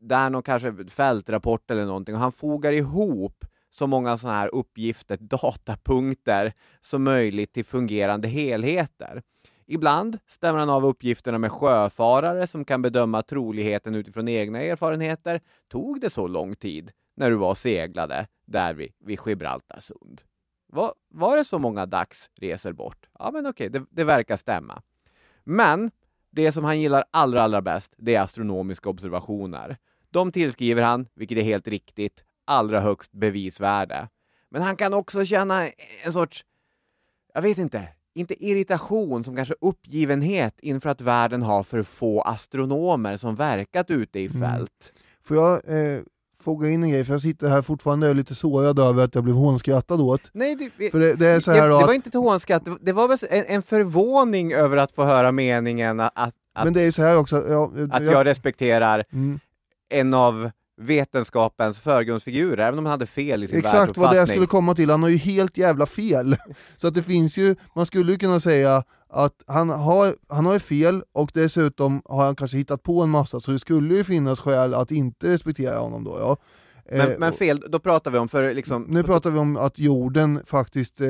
där någon kanske fältrapport eller någonting. Och han fogar ihop så många sådana här uppgifter, datapunkter, som möjligt till fungerande helheter. Ibland stämmer han av uppgifterna med sjöfarare som kan bedöma troligheten utifrån egna erfarenheter. Tog det så lång tid när du var och seglade där vid, vid Gibraltarsund? Var, var det så många dagsresor bort? Ja, men okej, det, det verkar stämma. Men det som han gillar allra, allra bäst, det är astronomiska observationer. De tillskriver han, vilket är helt riktigt, allra högst bevisvärde. Men han kan också känna en sorts, jag vet inte, inte irritation som kanske uppgivenhet inför att världen har för få astronomer som verkat ute i Mm. fält. Får jag eh, fråga in en grej, för jag sitter här fortfarande och är lite sårad över att jag blev hånskrattad åt. Nej, du, För det, det är så här jag, det att, var inte till hånskatt, det- det var väl en, en förvåning över att få höra meningen att, att, men det är så här också, ja, att jag respekterar Mm. en av vetenskapens förgrundsfigurer, även om han hade fel i sin Exakt vad det jag skulle komma till, han har ju helt jävla fel. Så att det finns ju, man skulle ju kunna säga att han har, han har ju fel och dessutom har han kanske hittat på en massa, så det skulle ju finnas skäl att inte respektera honom då. Ja. Men, Eh, men fel, då pratar vi om för liksom... nu pratar vi om att jorden faktiskt eh,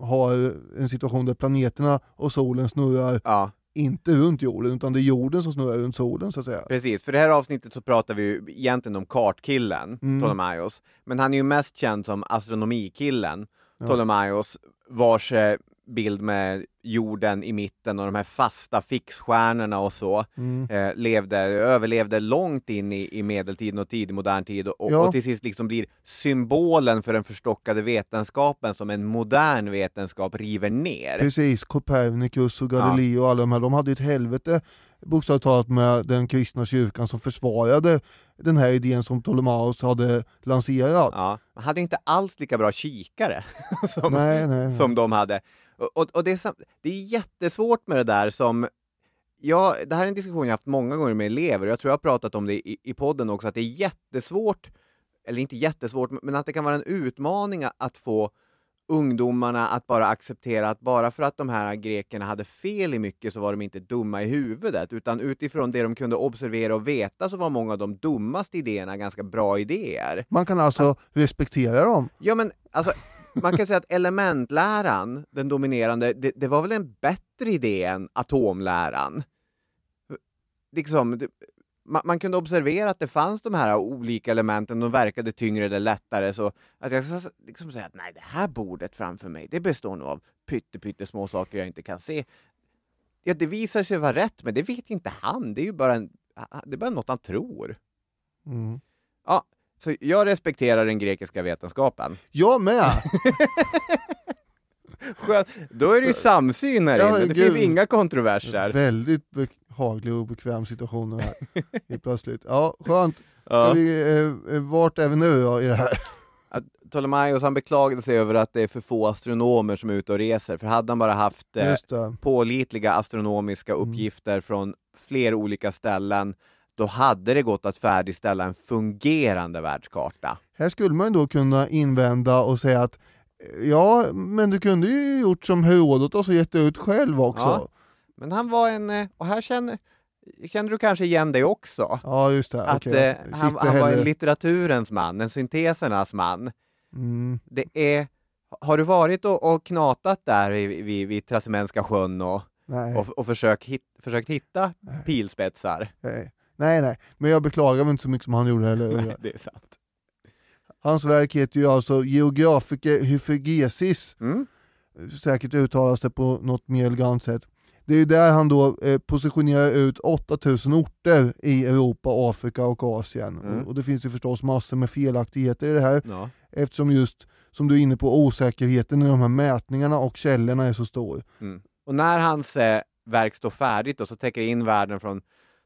har en situation där planeterna och solen snurrar Ja, inte runt jorden, utan det är jorden som snurrar runt solen så att säga. precis. För det här avsnittet så pratar vi ju egentligen om kartkillen, Mm. Ptolemaios. Men han är ju mest känd som astronomikillen, Ptolemaios, vars eh, bild med jorden i mitten och de här fasta fixstjärnorna och så Mm. eh, levde, överlevde långt in i, i medeltiden och tidig modern tid och, Ja. och till sist liksom blir symbolen för den förstockade vetenskapen som en modern vetenskap river ner. Precis, Copernicus och Galileo och alla de här, de hade ju ett helvete bokstavligt talat med den kristna kyrkan som försvarade den här idén som Ptolemaios hade lanserat. Ja, man hade inte alls lika bra kikare som, Nej, nej, nej. som de hade. Och, och, det, är, det är jättesvårt med det där som Ja, det här är en diskussion jag haft många gånger med elever och jag tror jag har pratat om det i, i podden också, att det är jättesvårt, eller inte jättesvårt, men att det kan vara en utmaning att få ungdomarna att bara acceptera att bara för att de här grekerna hade fel i mycket så var de inte dumma i huvudet, utan utifrån det de kunde observera och veta så var många av de dummaste idéerna ganska bra idéer. Man kan alltså respektera dem. Ja men alltså, man kan säga att elementläran, den dominerande, det, det var väl en bättre idé än atomläran? Liksom, det, man, man kunde observera att det fanns de här olika elementen, de verkade tyngre eller lättare, så att jag liksom säga att nej, det här bordet framför mig, det består nog av pytte, pytte små saker jag inte kan se. Ja, det visar sig vara rätt, men det vet inte han, det är ju bara, en, det är bara något han tror. Mm. Ja, så jag respekterar den grekiska vetenskapen. Jag med! Skönt. Då är det ju samsyn här Ja, inne, det gud. finns inga kontroverser. Väldigt behaglig och bekväm situation här. Helt plötsligt. Ja, skönt. Ja. vi, eh, eh, vart är vi nu då i det här? Att Ptolemaios han beklagade sig över att det är för få astronomer som är ute och reser, för hade han bara haft eh, pålitliga astronomiska uppgifter från fler olika ställen, då hade det gått att färdigställa en fungerande världskarta. Här skulle man då kunna invända och säga att ja, men du kunde ju gjort som Herodotos och gett ut själv också. Ja. Men han var en, eh, och här känner, känner du kanske igen dig också? Ja, just det. Att Okej. eh, han, han var en litteraturens man, en syntesernas man. Mm. Det är, har du varit och, och knatat där vid, vid, vid Trasimänska sjön och, Nej. och, och försökt, hit, försökt hitta pilspetsar? Nej. Nej, nej, men jag beklagar mig inte så mycket som han gjorde heller. Det är sant. Hans verk heter ju alltså Geographica Hyphagesis, Mm. säkert uttalas det på något mer elegant sätt. Det är ju där han då eh, positionerar ut 8000 orter i Europa, Afrika och Asien. Mm. Och, och det finns ju förstås massor med felaktigheter i det här, Ja. eftersom just, som du är inne på, osäkerheten i de här mätningarna och källorna är så stor. Mm. Och när hans eh, verk står färdigt då, så täcker in världen från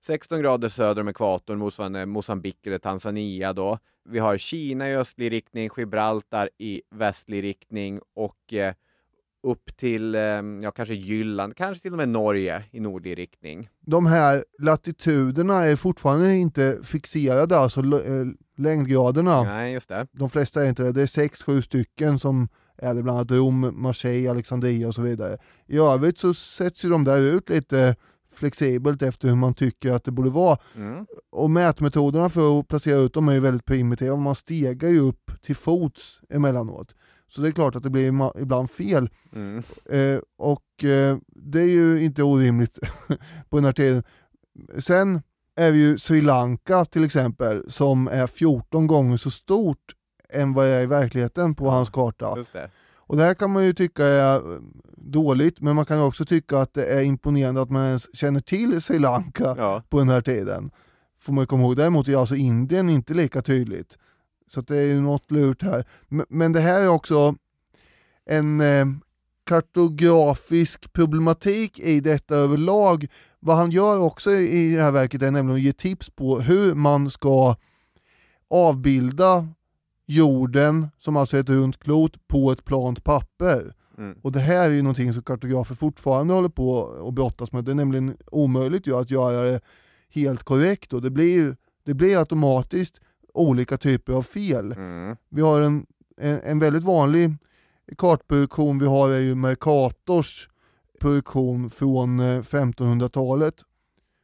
16 grader söder om ekvatorn, motsvarande Mosambik eller Tanzania då. Vi har Kina i östlig riktning, Gibraltar i västlig riktning och eh, upp till, eh, ja kanske Jylland, kanske till och med Norge i nordlig riktning. De här latituderna är fortfarande inte fixerade, alltså l- eh, längdgraderna. Nej, just det. De flesta är inte det. Det är sex, sju stycken som är det, bland annat Rom, Marseille, Alexandria och så vidare. I övrigt så sätts ju de där ut lite flexibelt efter hur man tycker att det borde vara. Mm. Och mätmetoderna för att placera ut dem är ju väldigt primitiva, man stegar ju upp till fots emellanåt. Så det är klart att det blir ibland fel. Mm. Eh, och eh, det är ju inte orimligt på den här tiden. Sen är vi ju Sri Lanka till exempel, som är 14 gånger så stort än vad det är i verkligheten på hans karta. Och det här kan man ju tycka är eh, dåligt, men man kan också tycka att det är imponerande att man ens känner till Sri Lanka Ja. på den här tiden. Får man komma ihåg. Däremot är alltså Indien inte lika tydligt. Så det är ju något lurt här. Men, men det här är också en eh, kartografisk problematik i detta överlag. Vad han gör också i det här verket är nämligen att ge tips på hur man ska avbilda jorden, som alltså är ett runt klot, på ett plant papper. Mm. Och det här är ju någonting som kartografer fortfarande håller på att brottas med. Det är nämligen omöjligt ju att göra det helt korrekt och det blir, det blir automatiskt olika typer av fel. Mm. Vi har en, en, en väldigt vanlig kartproduktion vi har är ju Mercators produktion från eh, 1500-talet.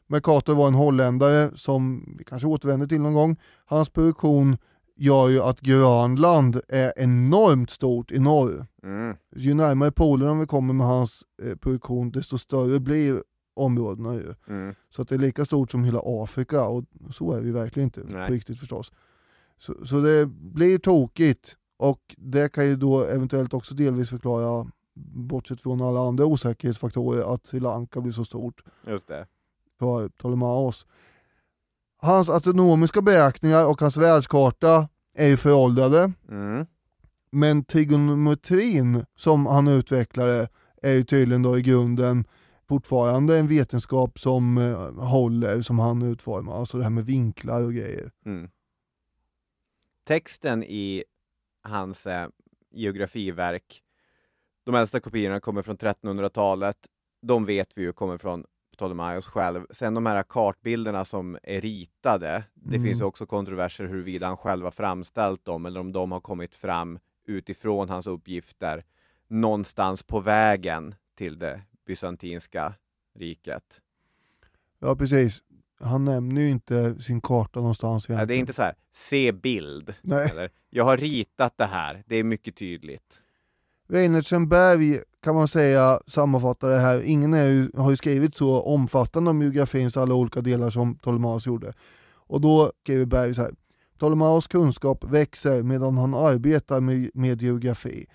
Mercator var en holländare som vi kanske återvänder till någon gång. Hans produktion gör ju att Grönland är enormt stort i norr. Mm. Ju närmare polerna vi kommer med hans eh, produktion desto större blir områdena ju. Mm. Så att det är lika stort som hela Afrika och så är vi verkligen inte Nej. på riktigt förstås. Så, så det blir tokigt och det kan ju då eventuellt också delvis förklara, bortsett från alla andra osäkerhetsfaktorer, att Sri Lanka blir så stort Just det. för Ptolemaios. Hans astronomiska beräkningar och hans världskarta är ju föråldrade, Mm. men trigonometrin som han utvecklade är ju tydligen då i grunden fortfarande en vetenskap som eh, håller, som han utformar. Alltså det här med vinklar och grejer. Mm. Texten i hans eh, geografiverk, de äldsta kopiorna kommer från 1300-talet, de vet vi ju kommer från Ptolemaios själv. Sen de här kartbilderna som är ritade, det Mm. finns också kontroverser huruvida han själv har framställt dem eller om de har kommit fram utifrån hans uppgifter någonstans på vägen till det bysantinska riket. Ja precis. Han nämner ju inte sin karta någonstans egentligen. det är inte så här, se bild. Nej. Eller, jag har ritat det här, det är mycket tydligt. Reinertsenberg kan man säga sammanfatta det här, ingen är ju, har ju skrivit så omfattande om geografins alla olika delar som Ptolemaios gjorde. Och då skriver Berg så här. Ptolemaios kunskap växer medan han arbetar med, med geografi.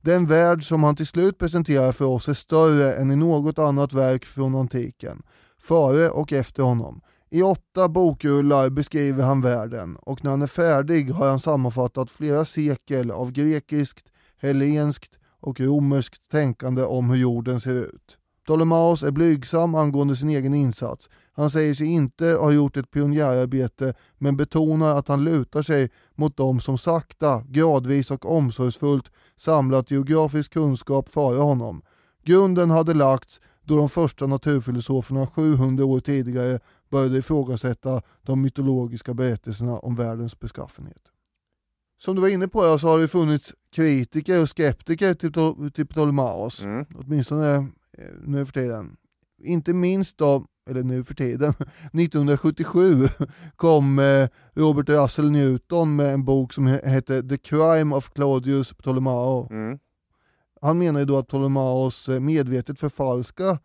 Den värld som han till slut presenterar för oss är större än i något annat verk från antiken, före och efter honom. I åtta bokrullar beskriver han världen och när han är färdig har han sammanfattat flera sekel av grekiskt, hellenskt och romerskt tänkande om hur jorden ser ut. Ptolemaos är blygsam angående sin egen insats. Han säger sig inte ha gjort ett pionjärarbete men betonar att han lutar sig mot dem som sakta, gradvis och omsorgsfullt samlat geografisk kunskap före honom. Grunden hade lagts då de första naturfilosoferna 700 år tidigare började ifrågasätta de mytologiska berättelserna om världens beskaffenhet. Som du var inne på så har det funnits kritiker och skeptiker till, till Ptolemaios, Mm. åtminstone eh, nu för tiden. Inte minst då, eller nu för tiden, 1977 kom eh, Robert Russell Newton med en bok som he- hette The Crime of Claudius Ptolemao. Mm. Han menar ju då att Ptolemaios eh, medvetet förfalska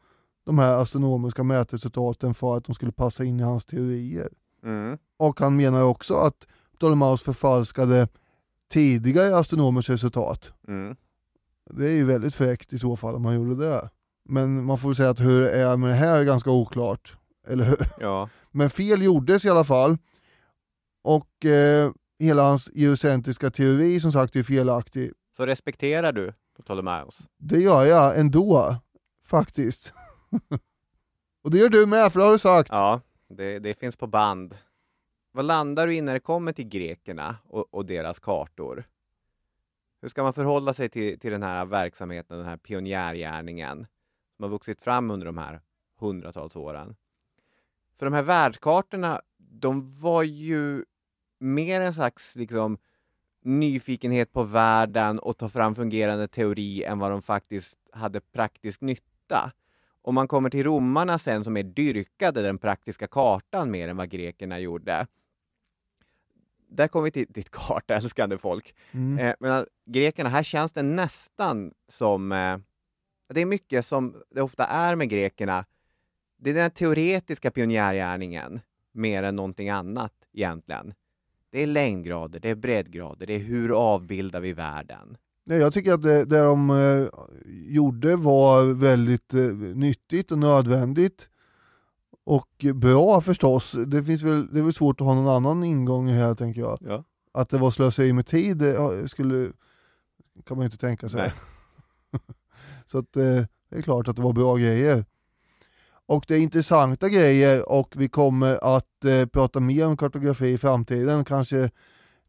de här astronomiska mätresultaten för att de skulle passa in i hans teorier. Mm. Och han menar också att Ptolemaios förfalskade tidigare astronomers resultat. Mm. Det är ju väldigt fräckt i så fall om han gjorde det. Men man får väl säga att hur det är med det här är ganska oklart. Eller hur? Ja. Men fel gjordes i alla fall. Och eh, hela hans geocentriska teori som sagt är felaktig. Så respekterar du Ptolemaios? Det gör jag ändå, faktiskt. Och det gör du med, för det har du sagt. Ja, det, det finns på band. Vad landar du i när det kommer till grekerna och, och deras kartor? Hur ska man förhålla sig till, till den här verksamheten, den här pionjärgärningen som har vuxit fram under de här hundratals åren? För de här världskartorna, de var ju mer en slags liksom, nyfikenhet på världen och ta fram fungerande teori än vad de faktiskt hade praktisk nytta. Om man kommer till romarna sen som är dyrkade den praktiska kartan mer än vad grekerna gjorde. Där kommer vi till ditt kartälskande folk. Mm. Eh, men att grekerna, här känns det nästan som... Eh, det är mycket som det ofta är med grekerna. Det är den teoretiska pionjärgärningen mer än någonting annat egentligen. Det är längdgrader, det är breddgrader, det är hur avbildar vi världen. Nej, jag tycker att det, det de eh, gjorde var väldigt eh, nyttigt och nödvändigt. Och bra förstås. Det, finns väl, det är väl svårt att ha någon annan ingång här tänker jag. Ja. Att det var slöseri med tid skulle, kan man ju inte tänka sig. Så att, eh, det är klart att det var bra grejer. Och det är intressanta grejer och vi kommer att eh, prata mer om kartografi i framtiden. Kanske,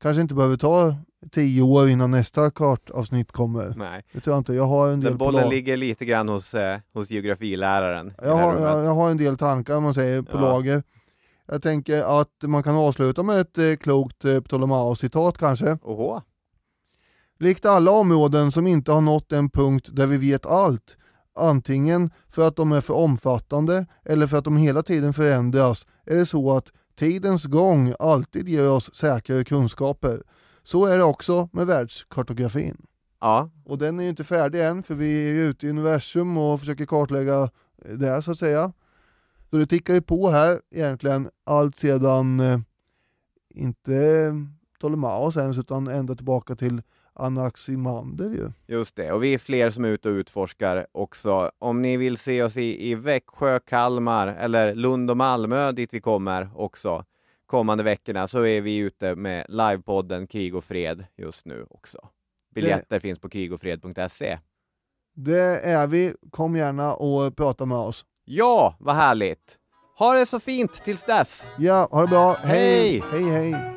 kanske inte behöver ta tio år innan nästa kartavsnitt kommer. Nej. Det tror jag inte. Jag har en del Den bollen på lag- ligger lite grann hos, eh, hos geografiläraren. jag har, jag, jag har en del tankar om man säger på Ja. lager. Jag tänker att man kan avsluta med ett eh, klokt eh, Ptolemaos-citat kanske. Oho. Likt alla områden som inte har nått en punkt där vi vet allt, antingen för att de är för omfattande eller för att de hela tiden förändras, är det så att tidens gång alltid ger oss säkrare kunskaper. Så är det också med världskartografin. Ja, Och den är ju inte färdig än för vi är ju ute i universum och försöker kartlägga det så att säga. Så det tickar ju på här egentligen allt sedan, eh, inte Ptolemaos ens utan ända tillbaka till Anaximander ju. just det. Och vi är fler som är ute och utforskar också. Om ni vill se oss i, i Växjö, Kalmar eller Lund och Malmö dit vi kommer också kommande veckorna så är vi ute med livepodden Krig och Fred just nu också. Biljetter finns på krigofred.se. Det är vi, kom gärna och prata med oss. Ja, vad härligt! Ha det så fint tills dess! Ja, ha det bra, Hej! Hej, hej!